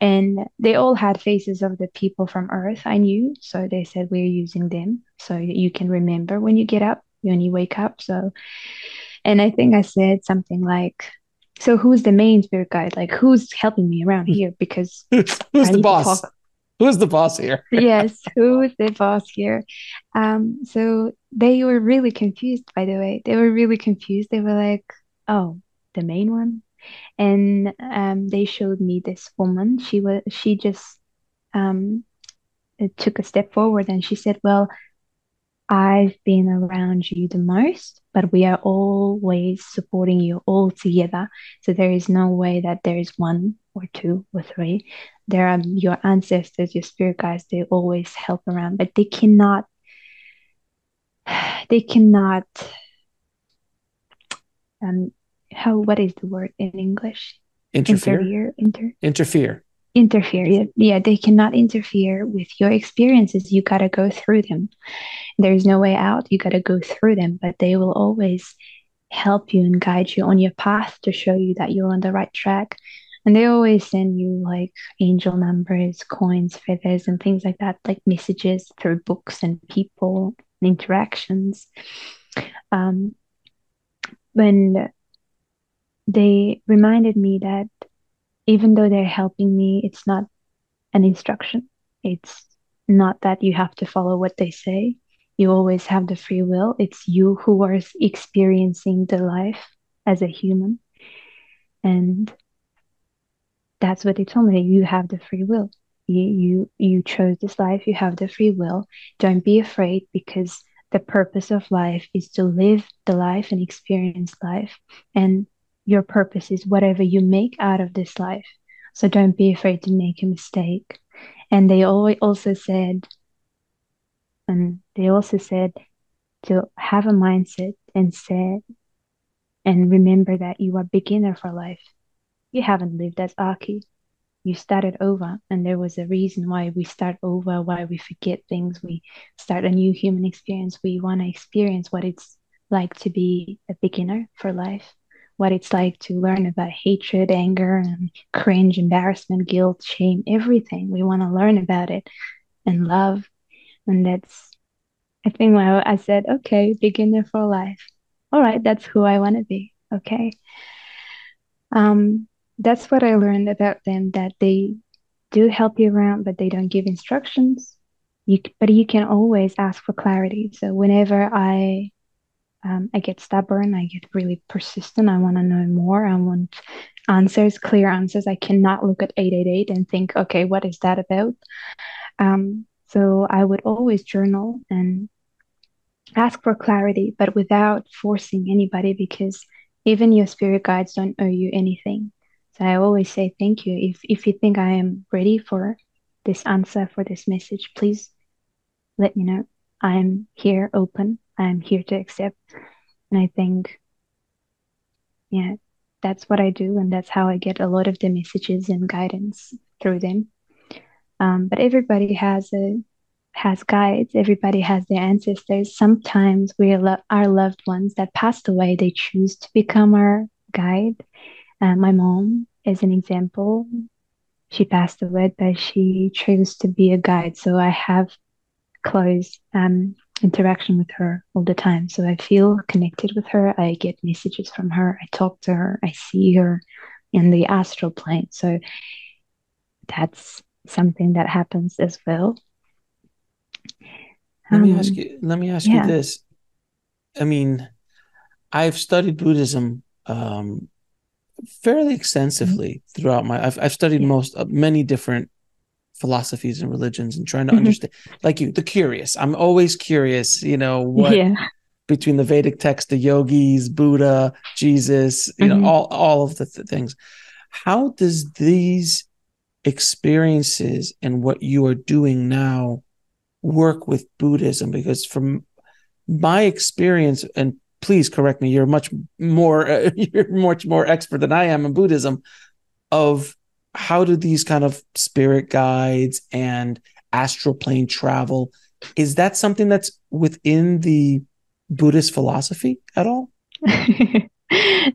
And they all had faces of the people from Earth I knew. So they said, We're using them. So you can remember when you get up, when you wake up. So, and I think I said something like, so who's the main spirit guide? Like who's helping me around here? Because who's the boss? Who's the boss here? yes, who's the boss here? Um, so they were really confused, by the way. They were really confused. They were like, oh, the main one. And um, they showed me this woman. She was she just um took a step forward and she said, Well, I've been around you the most, but we are always supporting you all together. So there is no way that there is one or two or three. There are your ancestors, your spirit guides, they always help around, but they cannot, they cannot, um, how, what is the word in English? Interfere. Interfere. Inter- interfere interfere. Yeah they cannot interfere with your experiences. You got to go through them. There's no way out. You got to go through them but they will always help you and guide you on your path to show you that you're on the right track. And they always send you like angel numbers coins feathers and things like that like messages through books and people and interactions. Um when they reminded me that even though they're helping me, it's not an instruction. It's not that you have to follow what they say. You always have the free will. It's you who are experiencing the life as a human. And that's what they told me. You have the free will. You, you you chose this life. You have the free will. Don't be afraid because the purpose of life is to live the life and experience life. And your purpose is whatever you make out of this life. So don't be afraid to make a mistake. And they also said, and they also said to have a mindset and say, and remember that you are beginner for life. You haven't lived as Aki. You started over, and there was a reason why we start over, why we forget things. We start a new human experience. We want to experience what it's like to be a beginner for life what it's like to learn about hatred, anger, and cringe, embarrassment, guilt, shame, everything. We want to learn about it and love. And that's I think well, I said, okay, beginner for life. All right, that's who I want to be. Okay. Um, that's what I learned about them that they do help you around, but they don't give instructions. You, but you can always ask for clarity. So whenever I um, I get stubborn, I get really persistent. I want to know more. I want answers, clear answers. I cannot look at 888 and think, okay, what is that about? Um, so I would always journal and ask for clarity, but without forcing anybody because even your spirit guides don't owe you anything. So I always say thank you. If if you think I am ready for this answer for this message, please let me know. I'm here open. I'm here to accept. And I think yeah, that's what I do and that's how I get a lot of the messages and guidance through them. Um, but everybody has a has guides. Everybody has their ancestors. Sometimes we lo- our loved ones that passed away. They choose to become our guide. Uh, my mom is an example. She passed away, but she chose to be a guide. So I have close um, interaction with her all the time. So I feel connected with her. I get messages from her. I talk to her. I see her in the astral plane. So that's something that happens as well. Let me ask um, you. Let me ask yeah. you this. I mean, I've studied Buddhism um, fairly extensively mm-hmm. throughout my. I've, I've studied yeah. most uh, many different philosophies and religions and trying to mm-hmm. understand. Like you, the curious. I'm always curious. You know what yeah. between the Vedic text, the yogis, Buddha, Jesus. You mm-hmm. know all all of the th- things. How does these experiences and what you are doing now work with Buddhism? Because from my experience, and please correct me, you're much more uh, you're much more expert than I am in Buddhism. Of how do these kind of spirit guides and astral plane travel? Is that something that's within the Buddhist philosophy at all?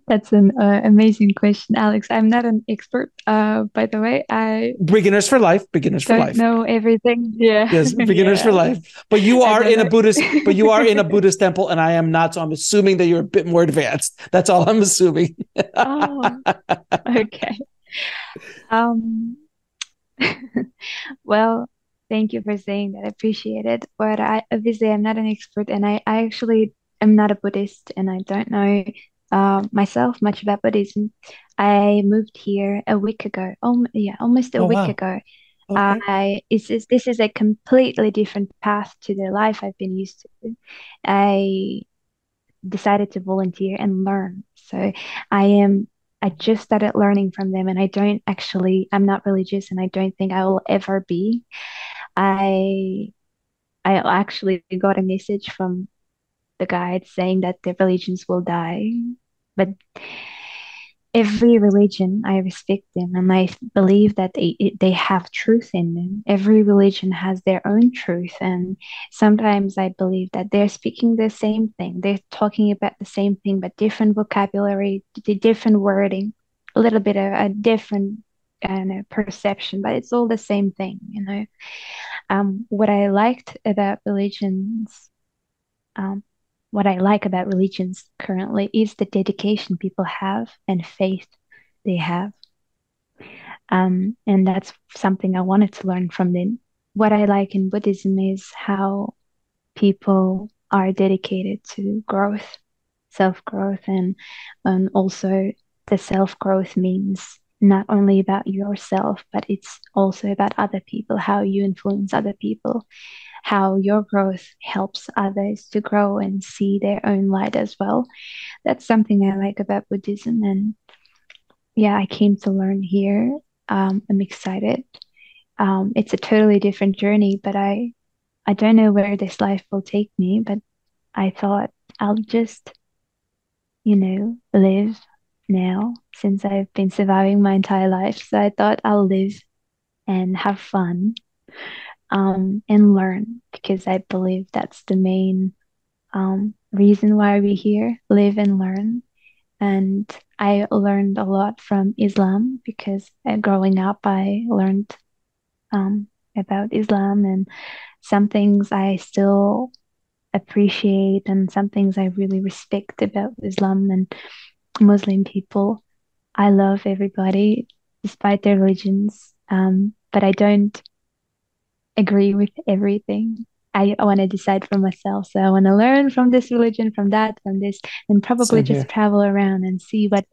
That's an uh, amazing question, Alex. I'm not an expert, uh, by the way. I beginners for life. Beginners for life. Know everything. Yeah. Yes, beginners yeah. for life. But you are in a Buddhist. but you are in a Buddhist temple, and I am not. So I'm assuming that you're a bit more advanced. That's all I'm assuming. oh, okay. Um. well, thank you for saying that. I appreciate it. But I obviously I'm not an expert, and I I actually am not a Buddhist, and I don't know uh, myself much about Buddhism. I moved here a week ago. Oh, yeah, almost a oh, week wow. ago. Okay. I is this, this is a completely different path to the life I've been used to. I decided to volunteer and learn. So I am I just started learning from them and I don't actually I'm not religious and I don't think I will ever be. I I actually got a message from the guide saying that the religions will die but every religion i respect them and i believe that they they have truth in them. Every religion has their own truth and sometimes i believe that they're speaking the same thing. They're talking about the same thing but different vocabulary different wording a little bit of a different perception but it's all the same thing you know. Um, what i liked about religions um, what I like about religions currently is the dedication people have and faith they have. Um, and that's something I wanted to learn from them. What I like in Buddhism is how people are dedicated to growth, self growth, and, and also the self growth means not only about yourself, but it's also about other people, how you influence other people how your growth helps others to grow and see their own light as well. That's something I like about Buddhism. And yeah, I came to learn here. Um, I'm excited. Um, it's a totally different journey, but I, I don't know where this life will take me. But I thought I'll just, you know, live now since I've been surviving my entire life. So I thought I'll live and have fun um, and learn because I believe that's the main um, reason why we're here live and learn. And I learned a lot from Islam because growing up, I learned um, about Islam and some things I still appreciate and some things I really respect about Islam and Muslim people. I love everybody despite their religions, um, but I don't agree with everything. I, want to decide for myself. So I want to learn from this religion, from that, from this, and probably just travel around and see what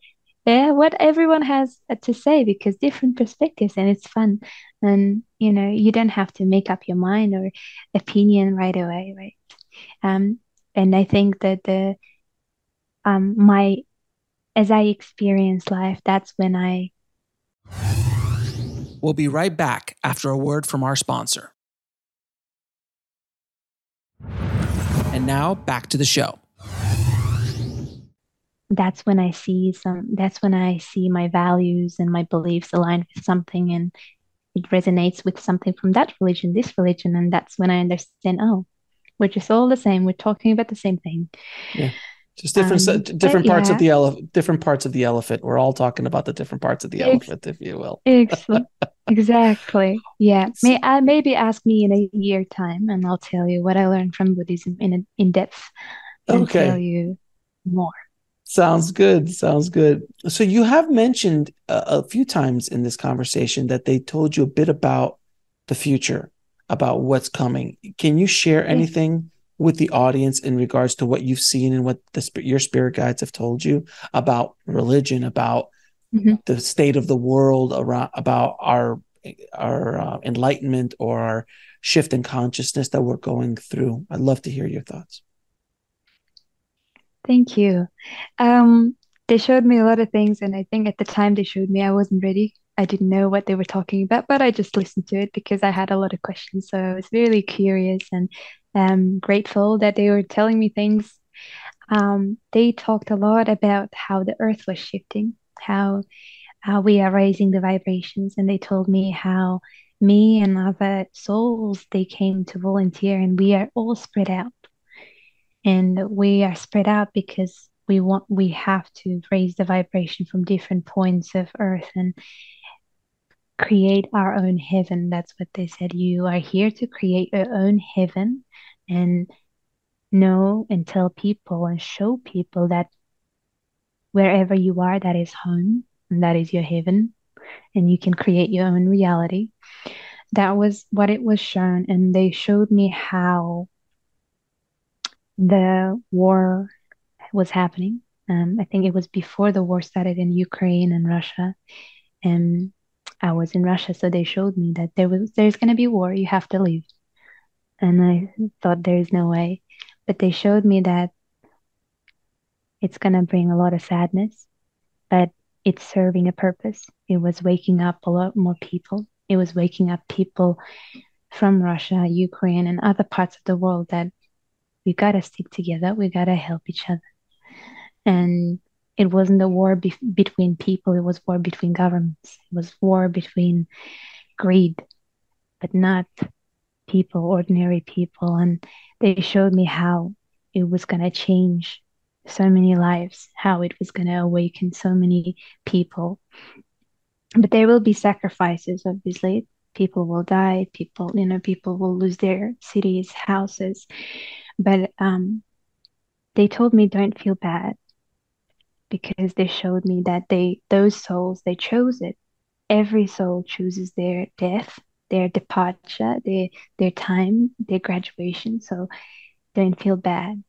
yeah, what everyone has to say because different perspectives and it's fun. And you know, you don't have to make up your mind or opinion right away, right? Um, and I think that the um my as I experience life, that's when I We'll be right back after a word from our sponsor. And now back to the show. That's when I see some, that's when I see my values and my beliefs aligned with something and it resonates with something from that religion, this religion. And that's when I understand, oh, we're just all the same. We're talking about the same thing. Yeah. Just different um, different parts yeah. of the elephant different parts of the elephant. We're all talking about the different parts of the Ex- elephant, if you will. exactly. Yeah. May I maybe ask me in a year time and I'll tell you what I learned from Buddhism in in depth and okay. tell you more. Sounds good. Sounds good. So you have mentioned a, a few times in this conversation that they told you a bit about the future, about what's coming. Can you share anything with the audience in regards to what you've seen and what the, your spirit guides have told you about religion, about mm-hmm. the state of the world, around about our our uh, enlightenment or our shift in consciousness that we're going through. I'd love to hear your thoughts. Thank you. Um, they showed me a lot of things, and I think at the time they showed me, I wasn't ready. I didn't know what they were talking about, but I just listened to it because I had a lot of questions. So I was really curious and um, grateful that they were telling me things. Um, they talked a lot about how the earth was shifting, how how we are raising the vibrations, and they told me how me and other souls they came to volunteer, and we are all spread out, and we are spread out because we want we have to raise the vibration from different points of earth and create our own heaven. That's what they said. You are here to create your own heaven and know and tell people and show people that wherever you are, that is home and that is your heaven, and you can create your own reality. That was what it was shown, and they showed me how the war was happening. Um, I think it was before the war started in Ukraine and Russia, and I was in Russia, so they showed me that there was there's to be war. You have to leave and I thought there is no way. But they showed me that it's to bring a lot of sadness, but it's serving a purpose. It was waking up a lot more people. It was waking up people from Russia, Ukraine, and other parts of the world that we got to stick together. We got to help each other. And it wasn't a war be- between people, it was war between governments. It was war between greed, but not people, ordinary people, and they showed me how it was going to change so many lives, how it was going to awaken so many people. But there will be sacrifices, obviously. People will die, people, you know, people will lose their cities, houses. But um, they told me don't feel bad because they showed me that they those souls they chose it every soul chooses their death their departure, their their time, their graduation. So don't feel bad.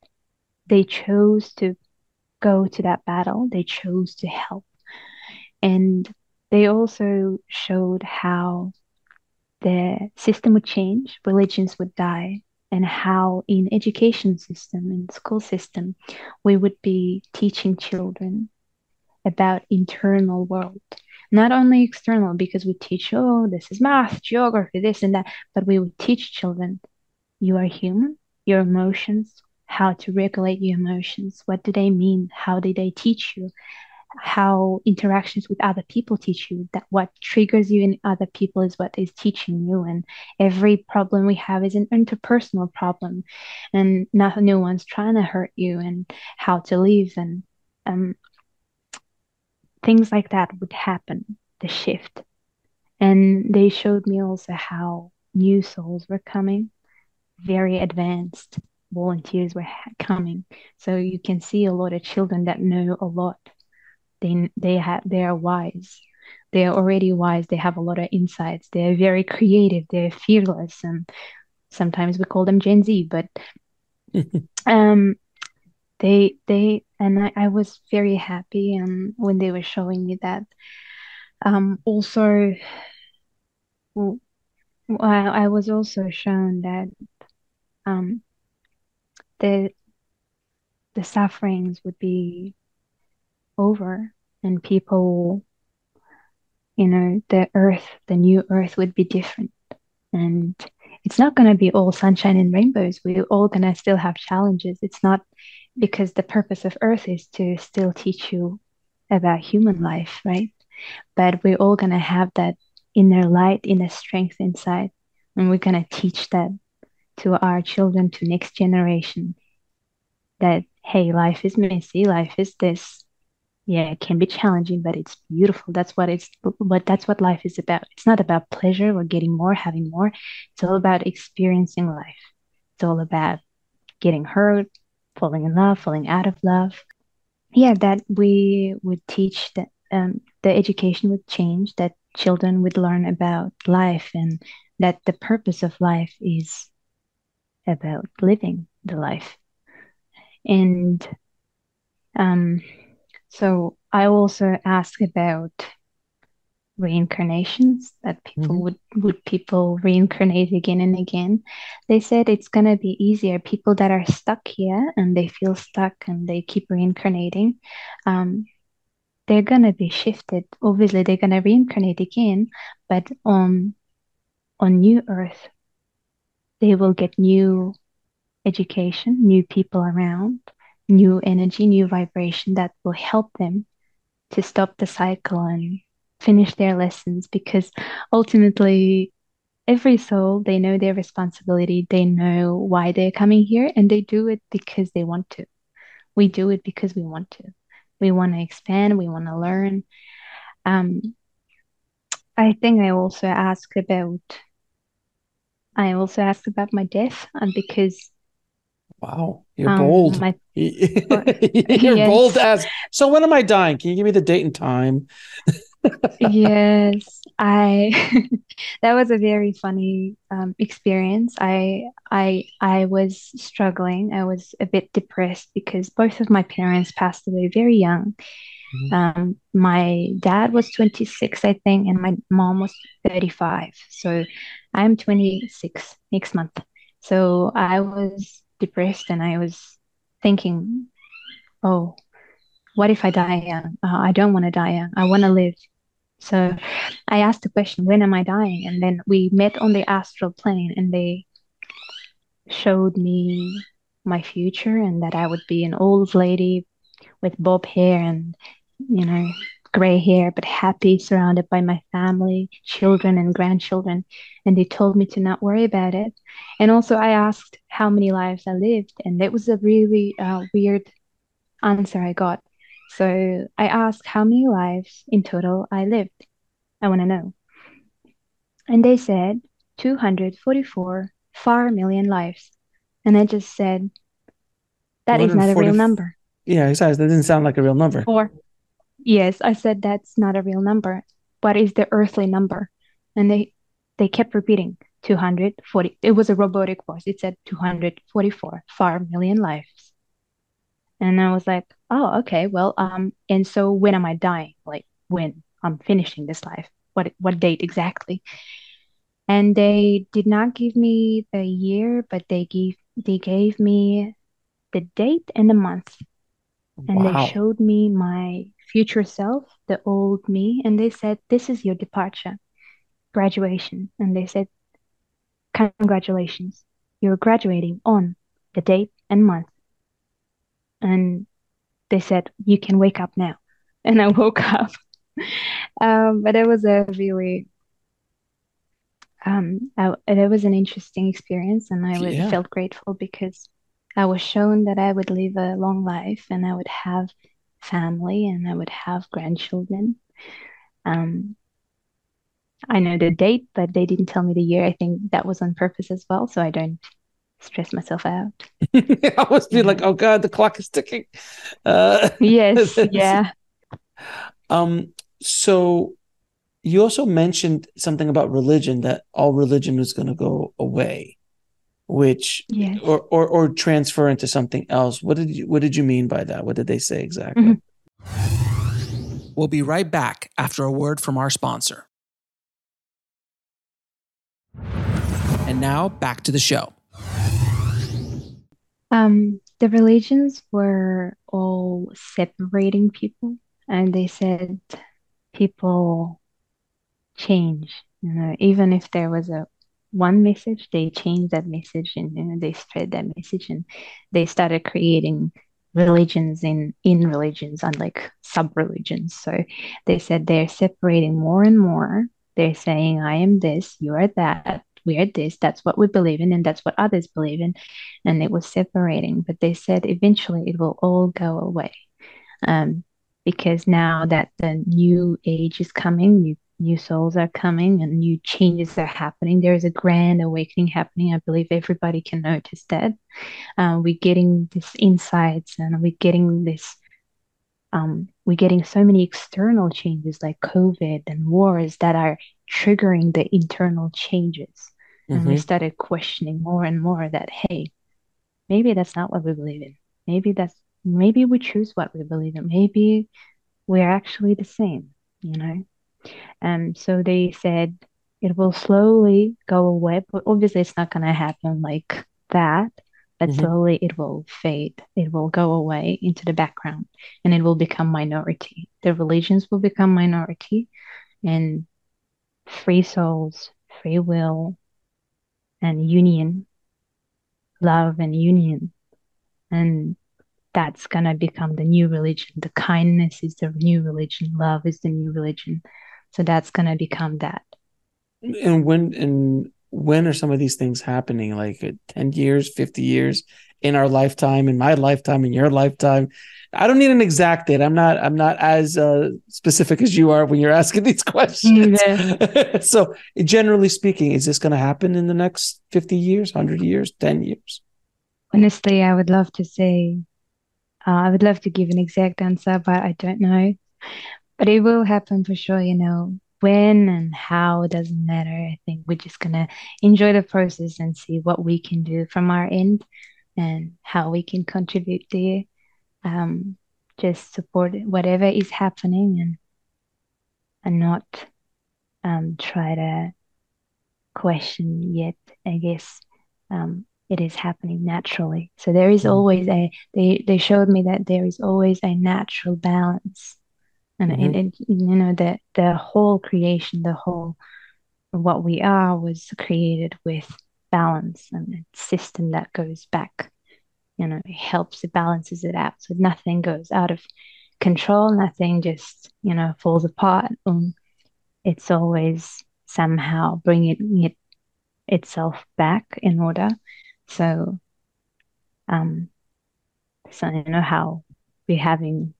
They chose to go to that battle. They chose to help. And they also showed how the system would change, religions would die, and how in education system, in school system, we would be teaching children about internal world. Not only external because we teach oh this is math geography this and that but we would teach children you are human. Your emotions how to regulate your emotions. What do they mean? How do they teach you how interactions with other people teach you that what triggers you in other people is what is teaching you and every problem we have is an interpersonal problem and not no one's trying to hurt you and how to live and um, things like that would happen, the shift. And they showed me also how new souls were coming, very advanced, volunteers were coming. So you can see a lot of children that know a lot. They they have they are wise. They are already wise. They have a lot of insights. They are very creative. They're fearless, and sometimes we call them Gen Z. But um, they they and I, I was very happy and when they were showing me that. Um, also, well, I, I was also shown that um, the the sufferings would be over and people you know the earth the new earth would be different. And it's not going to be all sunshine and rainbows. We're all going to still have challenges. It's not because the purpose of earth is to still teach you about human life right? But we're all going to have that inner light inner strength inside. And we're going to teach that to our children to next generation that hey life is messy life is this yeah it can be challenging but it's beautiful. That's what it's but that's what life is about. It's not about pleasure or getting more having more. It's all about experiencing life. It's all about getting hurt falling in love falling out of love. Yeah that we would teach that um, the education would change that children would learn about life and that the purpose of life is about living the life. And um, so I also ask about reincarnations that people mm-hmm. would would people reincarnate again and again? They said it's going to be easier. People that are stuck here and they feel stuck and they keep reincarnating um, they're going to be shifted. Obviously they're going to reincarnate again but on on new earth they will get new education, new people around, new energy, new vibration that will help them to stop the cycle and finish their lessons because ultimately every soul they know their responsibility. They know why they're coming here and they do it because they want to. We do it because we want to. We want to expand we want to learn. Um i think i also ask about I also asked about my death, and because wow, you're um, bold. My, you're yes. bold as. So when am I dying? Can you give me the date and time? yes, I. that was a very funny um, experience. I I I was struggling. I was a bit depressed because both of my parents passed away very young. Mm-hmm. Um, my dad was 26, I think, and my mom was 35. So I'm 26 next month. So I was depressed and I was thinking, oh, what if I die young? Uh, I don't want to die young. I want to live. So I asked the question, when am I dying? And then we met on the astral plane and they showed me my future and that I would be an old lady with bob hair and, you know, gray hair, but happy, surrounded by my family, children, and grandchildren. And they told me to not worry about it. And also, I asked how many lives I lived, and it was a really uh, weird answer I got. So I asked how many lives in total I lived. I want to know. And they said 244 far million lives. And I just said, that is not a real number. Yeah, exactly. That didn't sound like a real number. Four. Yes, I said that's not a real number. What is the earthly number? And they they kept repeating 240. It was a robotic voice. It said 244 far million lives. And I was like, oh, okay, well, um, and so when am I dying? Like when I'm finishing this life? What what date exactly? And they did not give me the year, but they gave they gave me the date and the month. And wow. they showed me my future self, the old me, and they said, This is your departure, graduation. And they said, Congratulations, you're graduating on the date and month. And they said, You can wake up now. And I woke up. um, but it was a really um, I, it was an interesting experience, and I was, yeah. felt grateful because I was shown that I would live a long life and I would have family and I would have grandchildren. Um, I know the date, but they didn't tell me the year. I think that was on purpose as well. So I don't stress myself out. I be yeah. like, oh God, the clock is ticking. Uh, yes, yeah. Um, so you also mentioned something about religion that all religion is going to go away, which yes. or, or or transfer into something else. What did you what did you mean by that? What did they say exactly? Mm-hmm. We'll be right back after a word from our sponsor. And now back to the show. Um, the religions were all separating people, and they said people change. You know, even if there was a one message, they changed that message and you know, they spread that message, and they started creating religions in in religions and like sub religions. So they said they're separating more and more. They're saying, "I am this, you are that." we are this that's what we believe in and that's what others believe in and it was separating but they said eventually it will all go away um, because now that the new age is coming new new souls are coming and new changes are happening. There is a grand awakening happening. I believe everybody can notice that. Uh, we're getting these insights and we're getting this um, we're getting so many external changes like covid and wars that are triggering the internal changes. Mm-hmm. and we mm-hmm. started questioning more and more that hey maybe that's not what we believe in. Maybe that's maybe we choose what we believe in. Maybe we're actually the same you know and so they said it will slowly go away but obviously it's not going to happen like that but mm-hmm. slowly it will fade it will go away into the background and it will become minority the religions will become minority and free souls free will and union, love and union. And that's going to become the new religion. The kindness is the new religion, love is the new religion. So that's going to become that. And when and when are some of these things happening? Like 10 years, 50 years in our lifetime, in my lifetime, in your lifetime? I don't need an exact date. I'm not. I'm not as uh, specific as you are when you're asking these questions. Yeah. so, generally speaking, is this going to happen in the next 50 years, 100 years, 10 years? Honestly, I would love to say. Uh, I would love to give an exact answer, but I don't know. But it will happen for sure. You know, when and how doesn't matter. I think we're just gonna enjoy the process and see what we can do from our end and how we can contribute there um, just support whatever is happening and and not um, try to question yet. I guess um, it is happening naturally. So there is mm-hmm. always a they they showed me that there is always a natural balance, and, mm-hmm. and, and you know the the whole creation, the whole what we are was created with balance and a system that goes back you know it helps it balances it out. So nothing goes out of control. Nothing just you know falls apart. Um, it's always somehow bringing it itself back in order. So um so you know how we're having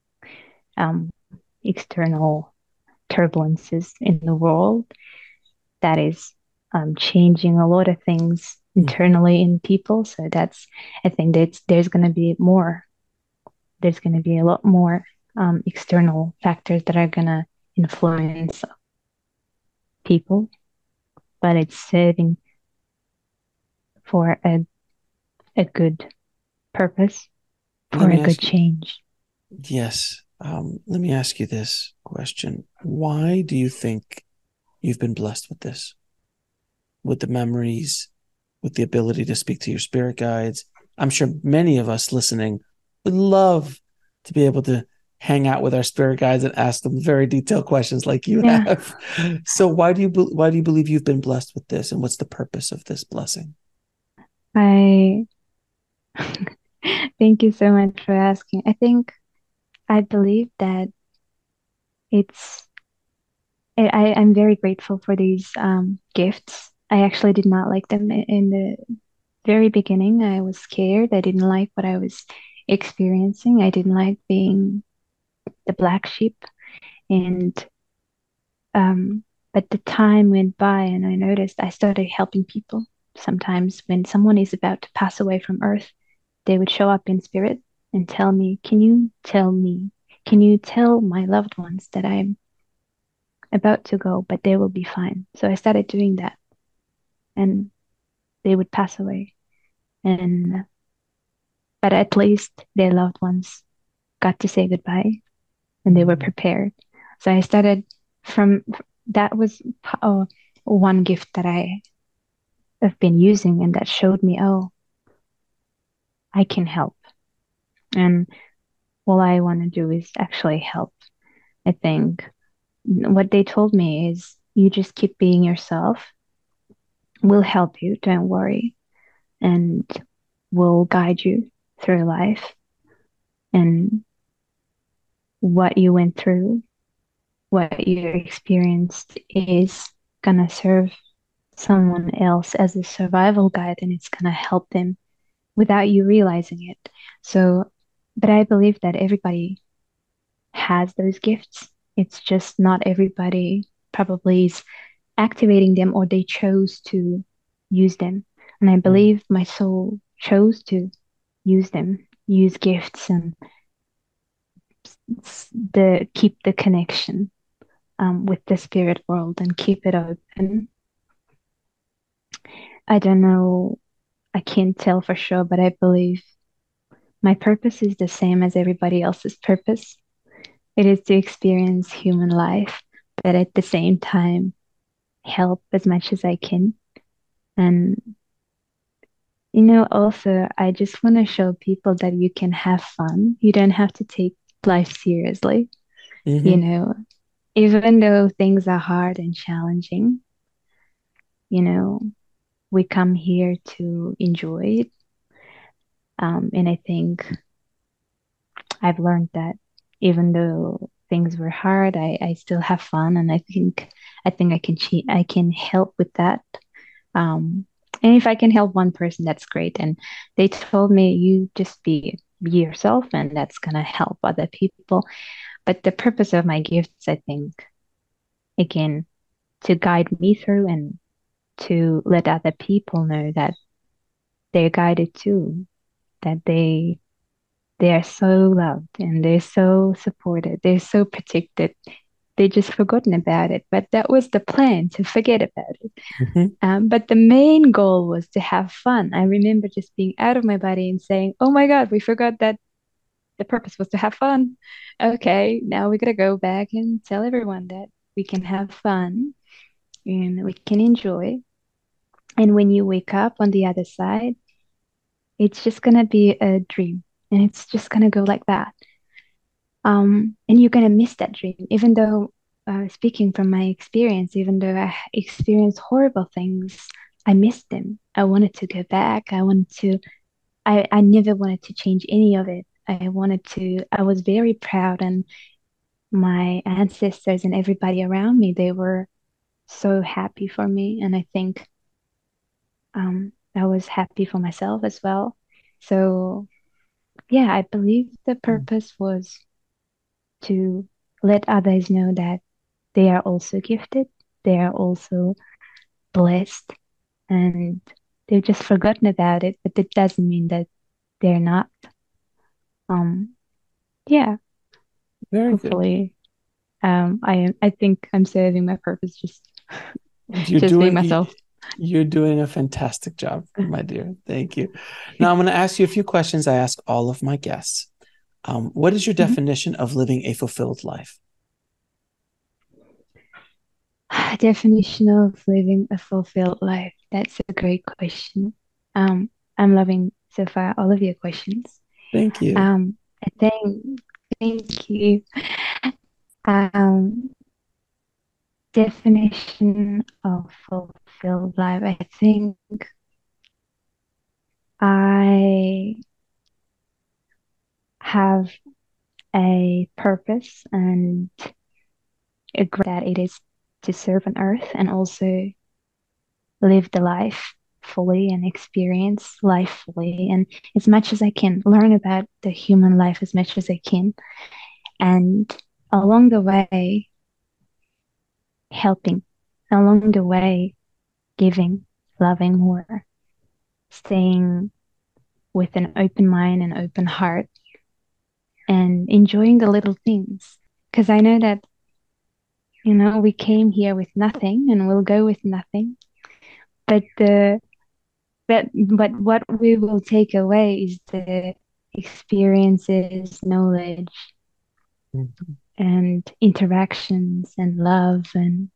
um external turbulences in the world that is um, changing a lot of things internally in people. So that's, I think that there's going to be more, there's going to be a lot more um, external factors that are going to influence people, but it's serving for a, a good purpose, for a good change. Yes. Um, let me ask you this question. Why do you think you've been blessed with this? With the memories, with the ability to speak to your spirit guides. I'm sure many of us listening would love to be able to hang out with our spirit guides and ask them very detailed questions like you yeah. have. So why do you why do you believe you've been blessed with this and what's the purpose of this blessing? I thank you so much for asking. I think I believe that it's I, I'm very grateful for these um, gifts I actually did not like them in the very beginning. I was scared. I didn't like what I was experiencing. I didn't like being the black sheep. And um, but the time went by and I noticed I started helping people. sometimes when someone is about to pass away from earth, they would show up in spirit and tell me, Can you tell me? Can you tell my loved ones that I'm about to go, but they will be fine? So I started doing that. And they would pass away. And but at least their loved ones got to say goodbye and they were mm-hmm. prepared. So I started from that was oh, one gift that I have been using and that showed me, oh, I can help. And all I want to do is actually help. I think what they told me is you just keep being yourself. We'll help you, don't worry. And we'll guide you through life. And what you went through, what you experienced is going to serve someone else as a survival guide and it's going to help them without you realizing it. So, but I believe that everybody has those gifts. It's just not everybody probably is activating them or they chose to use them. And I mm. believe my soul chose to use them, use gifts and the keep the connection um, with the spirit world and keep it open. I don't know, I can't tell for sure, but I believe my purpose is the same as everybody else's purpose. It is to experience human life, but at the same time, help as much as I can. And, you know, also, I just want to show people that you can have fun. You don't have to take life seriously. Mm-hmm. You know, even though things are hard and challenging, you know, we come here to enjoy it. Um, and I think I've learned that even though things were hard, I, I still have fun, and I think I think I can cheat. I can help with that. Um, and if I can help one person, that's great. And they told me, you just be be yourself and that's to help other people but the purpose of my gifts i think again to guide me through and to let other people know that they're guided too that they they are so loved and they're so supported they're so protected. They just forgotten about it but that was the plan to forget about it. Mm-hmm. um, but the main goal was to have fun. I remember just being out of my body and saying oh my god we forgot that the purpose was to have fun. Okay now we gotta go back and tell everyone that we can have fun and we can enjoy. And when you wake up on the other side it's just gonna be a dream and it's just gonna go like that. Um, and you're going to miss that dream even though uh, speaking from my experience even though i experienced horrible things i missed them. I wanted to go back. I wanted to i, I never wanted to change any of it. I wanted to i was very proud and my ancestors and everybody around me they were so happy for me and i think um, i was happy for myself as well so yeah i believe the mm. purpose was to let others know that they are also gifted, they are also blessed, and they've just forgotten about it, but it doesn't mean that they're not. Um, yeah. Very Hopefully, good. um, I am. I think I'm serving my purpose. Just, you're just doing, being myself. You're doing a fantastic job, my dear. Thank you. Now I'm going to ask you a few questions I ask all of my guests. Um, what is your mm-hmm. definition of living a fulfilled life? Definition of living a fulfilled life. That's a great question. Um, I'm loving so far all of your questions. Thank you. Um, thank, thank you. Um, definition of fulfilled life. I think I have a purpose and agree that it is to serve on earth and also live the life fully and experience life fully and as much as I can learn about the human life as much as I can and along the way helping along the way giving loving more, staying with an open mind and open heart, and enjoying the little things. Because I know that, you know, we came here with nothing and we'll go with nothing. But the but but what we will take away is the experiences, knowledge, mm-hmm. And interactions and love and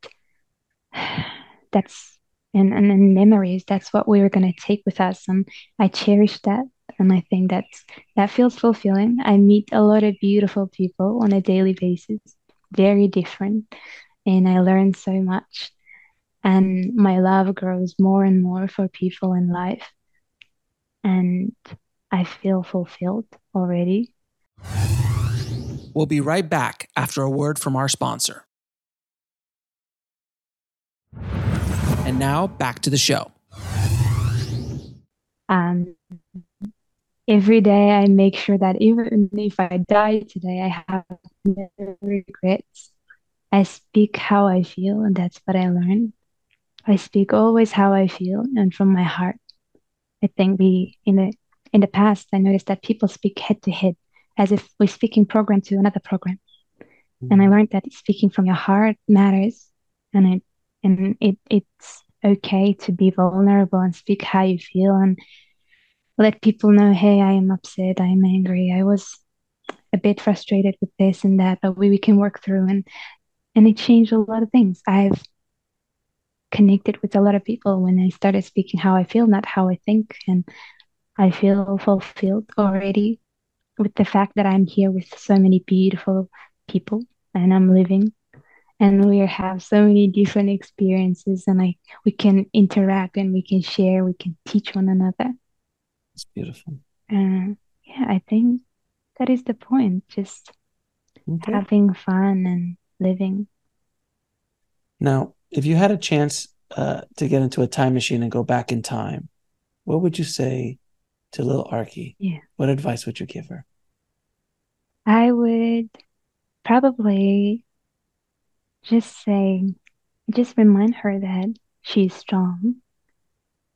that's and, and memories. That's what we are gonna take with us. And I cherish that and I think that's that feels fulfilling. I meet a lot of beautiful people on a daily basis, very different, and I learn so much. And my love grows more and more for people in life. And I feel fulfilled already. We'll be right back after a word from our sponsor. And now back to the show. Um, every day I make sure that even if I die today, I have no regrets. I speak how I feel, and that's what I learned. I speak always how I feel and from my heart. I think we in the in the past I noticed that people speak head to head as if we're speaking program to another program. Mm-hmm. And I learned that speaking from your heart matters and it and it it's okay to be vulnerable and speak how you feel and let people know, hey, I am upset, I am angry, I was a bit frustrated with this and that, but we, we can work through and and it changed a lot of things. I've connected with a lot of people when I started speaking how I feel, not how I think. And I feel fulfilled already with the fact that I'm here with so many beautiful people and I'm living and we have so many different experiences and like we can interact and we can share, we can teach one another. It's beautiful. Uh, yeah, I think that is the point. Just okay. having fun and living. Now, if you had a chance uh, to get into a time machine and go back in time, what would you say to little Akerke? Yeah. What advice would you give her? I would probably just say, just remind her that she's strong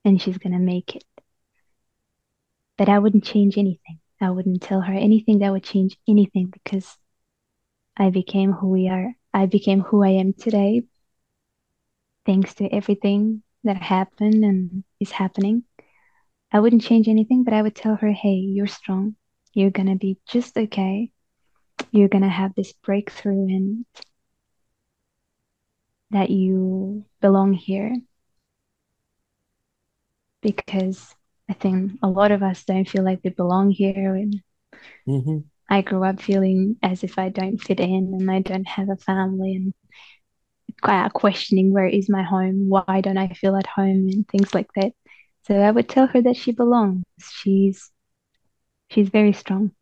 and she's going to make it. But I wouldn't change anything. I wouldn't tell her anything that would change anything because I became who we are. I became who I am today thanks to everything that happened and is happening. I wouldn't change anything, but I would tell her, hey, you're strong. You're going to be just okay. You're going to have this breakthrough and that you belong here. Because I think a lot of us don't feel like we belong here. And mm-hmm. I grew up feeling as if I don't fit in and I don't have a family and questioning where is my home? Why don't I feel at home? And things like that. So I would tell her that she belongs. She's she's very strong.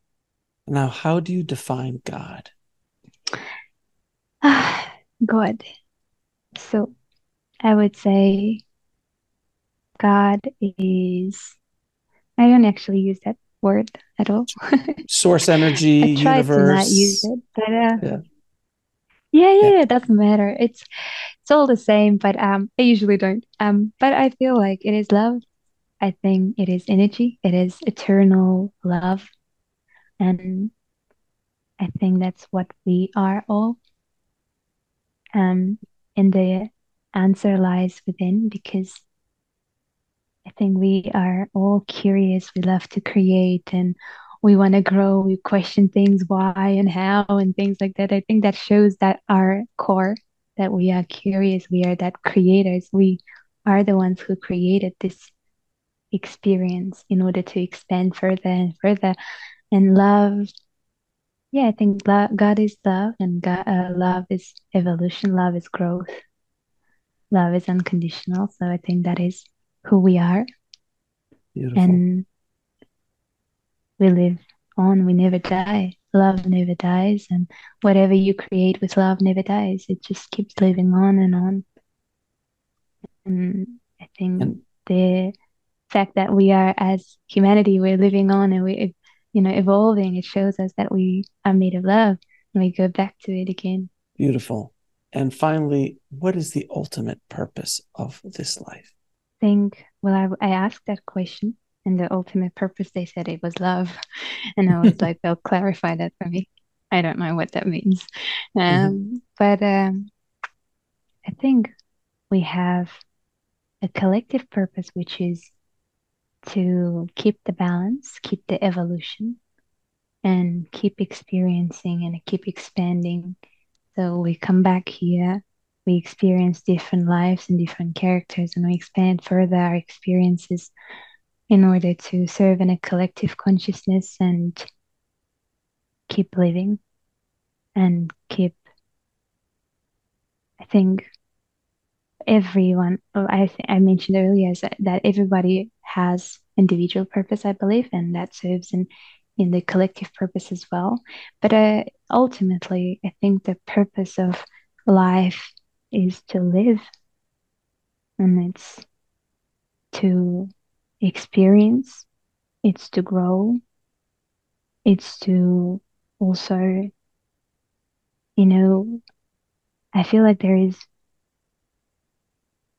Now, how do you define God? God. So I would say God is I don't actually use that word at all. Source energy, I try universe. to not use it, but uh, yeah. yeah. Yeah, yeah, it doesn't matter. It's it's all the same, but um, I usually don't. Um, but I feel like it is love. I think it is energy. It is eternal love, and I think that's what we are all. Um, and the answer lies within because I think we are all curious. We love to create and we want to grow. We question things, why and how, and things like that. I think that shows that our core, that we are curious. We are that creators. We are the ones who created this experience in order to expand further and further. And love, yeah, I think love, God is love, and God, uh, love is evolution. Love is growth. Love is unconditional. So I think that is who we are. Beautiful. And we live on, we never die. Love never dies, and whatever you create with love never dies. It just keeps living on and on. And I think and- the fact that we are, as humanity, we're living on and we, you know, evolving. It shows us that we are made of love, and we go back to it again. Beautiful. And finally, what is the ultimate purpose of this life? think, well, I, I asked that question, and the ultimate purpose, they said it was love. And I was like, they'll clarify that for me. I don't know what that means. Um, mm-hmm. But um, I think we have a collective purpose, which is to keep the balance, keep the evolution, and keep experiencing and keep expanding. So we come back here, we experience different lives and different characters, and we expand further our experiences in order to serve in a collective consciousness and keep living and keep I think everyone I I mentioned earlier that, that everybody has individual purpose I believe and that serves in in the collective purpose as well. But uh, ultimately I think the purpose of life is to live. And it's to experience it's to grow it's to also you know, I feel like there is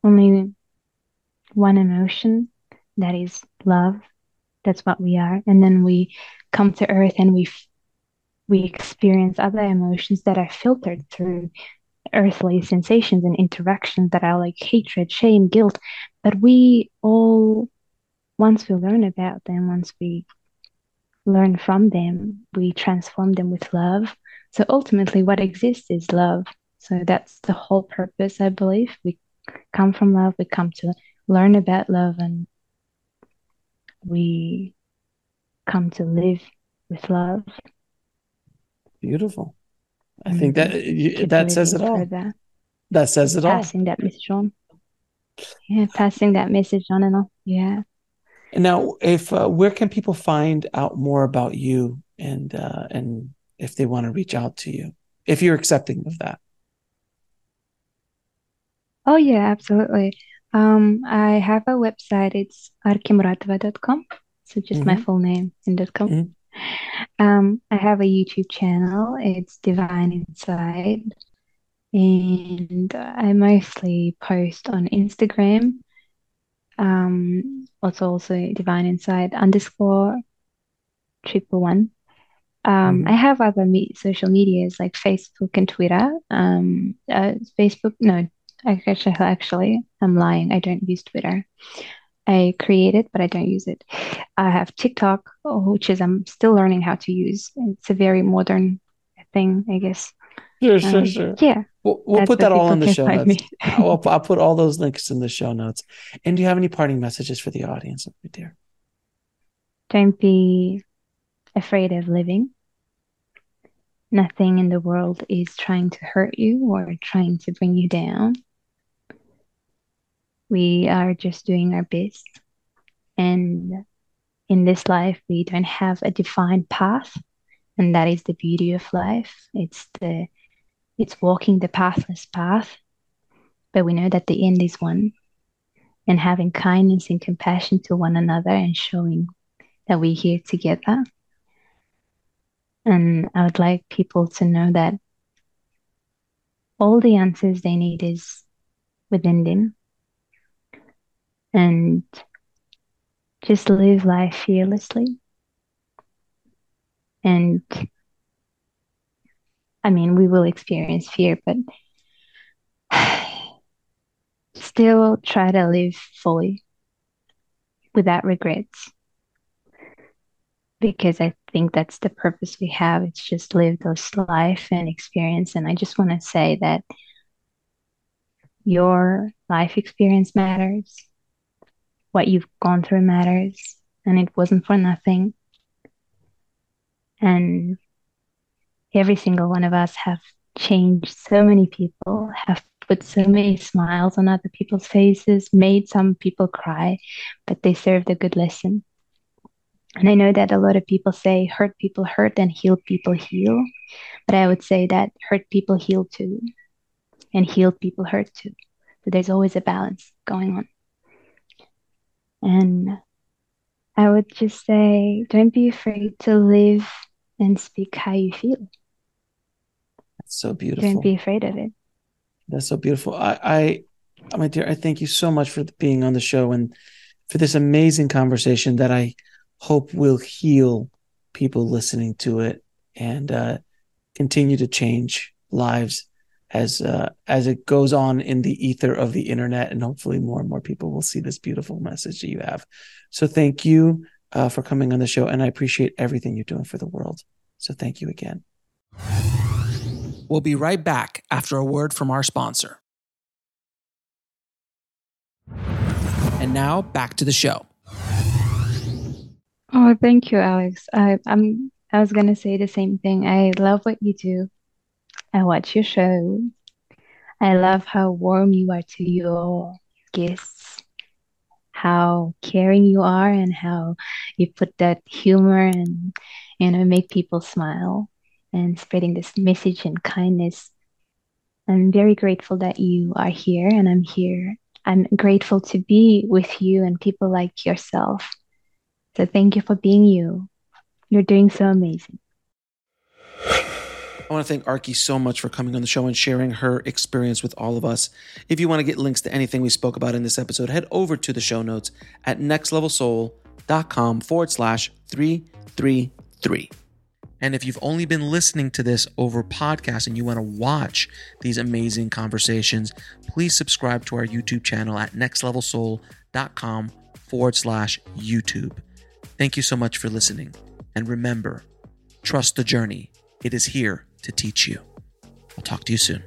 only one emotion that is love. That's what we are. And then we come to earth and we we experience other emotions that are filtered through earthly sensations and interactions that are like hatred, shame, guilt. But we all, once we learn about them, once we learn from them, we transform them with love. So ultimately, what exists is love. So that's the whole purpose, I believe. We come from love, we come to learn about love, and we come to live with love. Beautiful. I think that mm-hmm. that says it all. That. that says it passing all. Passing that message on. Yeah, passing that message on and on. Yeah. And now, if uh, where can people find out more about you and uh, and if they want to reach out to you, if you're accepting of that. Oh, yeah, absolutely. Um, I have a website. It's akerkemuratova.com. So just mm-hmm. my full name and .com. Mm-hmm. Um, I have a YouTube channel. It's Divine Inside. And I mostly post on Instagram. Um, also also Divine Inside underscore triple one. Um, mm-hmm. I have other me- social medias like Facebook and Twitter. Um, uh, Facebook, no, actually, actually, I'm lying. I don't use Twitter. I create it, but I don't use it. I have TikTok, which is I'm still learning how to use. It's a very modern thing, I guess. Sure, sure, um, sure. Yeah. We'll, we'll put that all in the show notes. I'll, I'll put all those links in the show notes. And do you have any parting messages for the audience, my dear? Don't be afraid of living. Nothing in the world is trying to hurt you or trying to bring you down. We are just doing our best. And in this life, we don't have a defined path. And that is the beauty of life. It's the it's walking the pathless path, but we know that the end is one. And having kindness and compassion to one another and showing that we're here together and I would like people to know that all the answers they need is within them. And just live life fearlessly. And I mean, we will experience fear, but still try to live fully without regrets because I think that's the purpose we have. It's just live this life and experience. And I just want to say that your life experience matters, what you've gone through matters, and it wasn't for nothing. And every single one of us have changed so many people, have put so many smiles on other people's faces, made some people cry, but they served a good lesson. And I know that a lot of people say hurt people hurt and heal people heal. But I would say that hurt people heal too, and healed people hurt too. So there's always a balance going on. And I would just say don't be afraid to live and speak how you feel. That's so beautiful. Don't be afraid of it. That's so beautiful. I, I my dear, I thank you so much for being on the show and for this amazing conversation that I hope will heal people listening to it and uh, continue to change lives as uh, as it goes on in the ether of the internet, and hopefully more and more people will see this beautiful message that you have. So thank you uh, for coming on the show, and I appreciate everything you're doing for the world. So thank you again. We'll be right back after a word from our sponsor. And now back to the show. Oh, thank you, Alex. I, I'm I was gonna say the same thing. I love what you do. I watch your show. I love how warm you are to your guests, how caring you are, and how you put that humor and you know make people smile and spreading this message and kindness. I'm very grateful that you are here, and I'm here. I'm grateful to be with you and people like yourself. So thank you for being you. You're doing so amazing. I want to thank Akerke so much for coming on the show and sharing her experience with all of us. If you want to get links to anything we spoke about in this episode, head over to the show notes at nextlevelsoul.com forward slash 333. And if you've only been listening to this over podcast and you want to watch these amazing conversations, please subscribe to our YouTube channel at nextlevelsoul.com forward slash YouTube. Thank you so much for listening. And remember, trust the journey. It is here to teach you. I'll talk to you soon.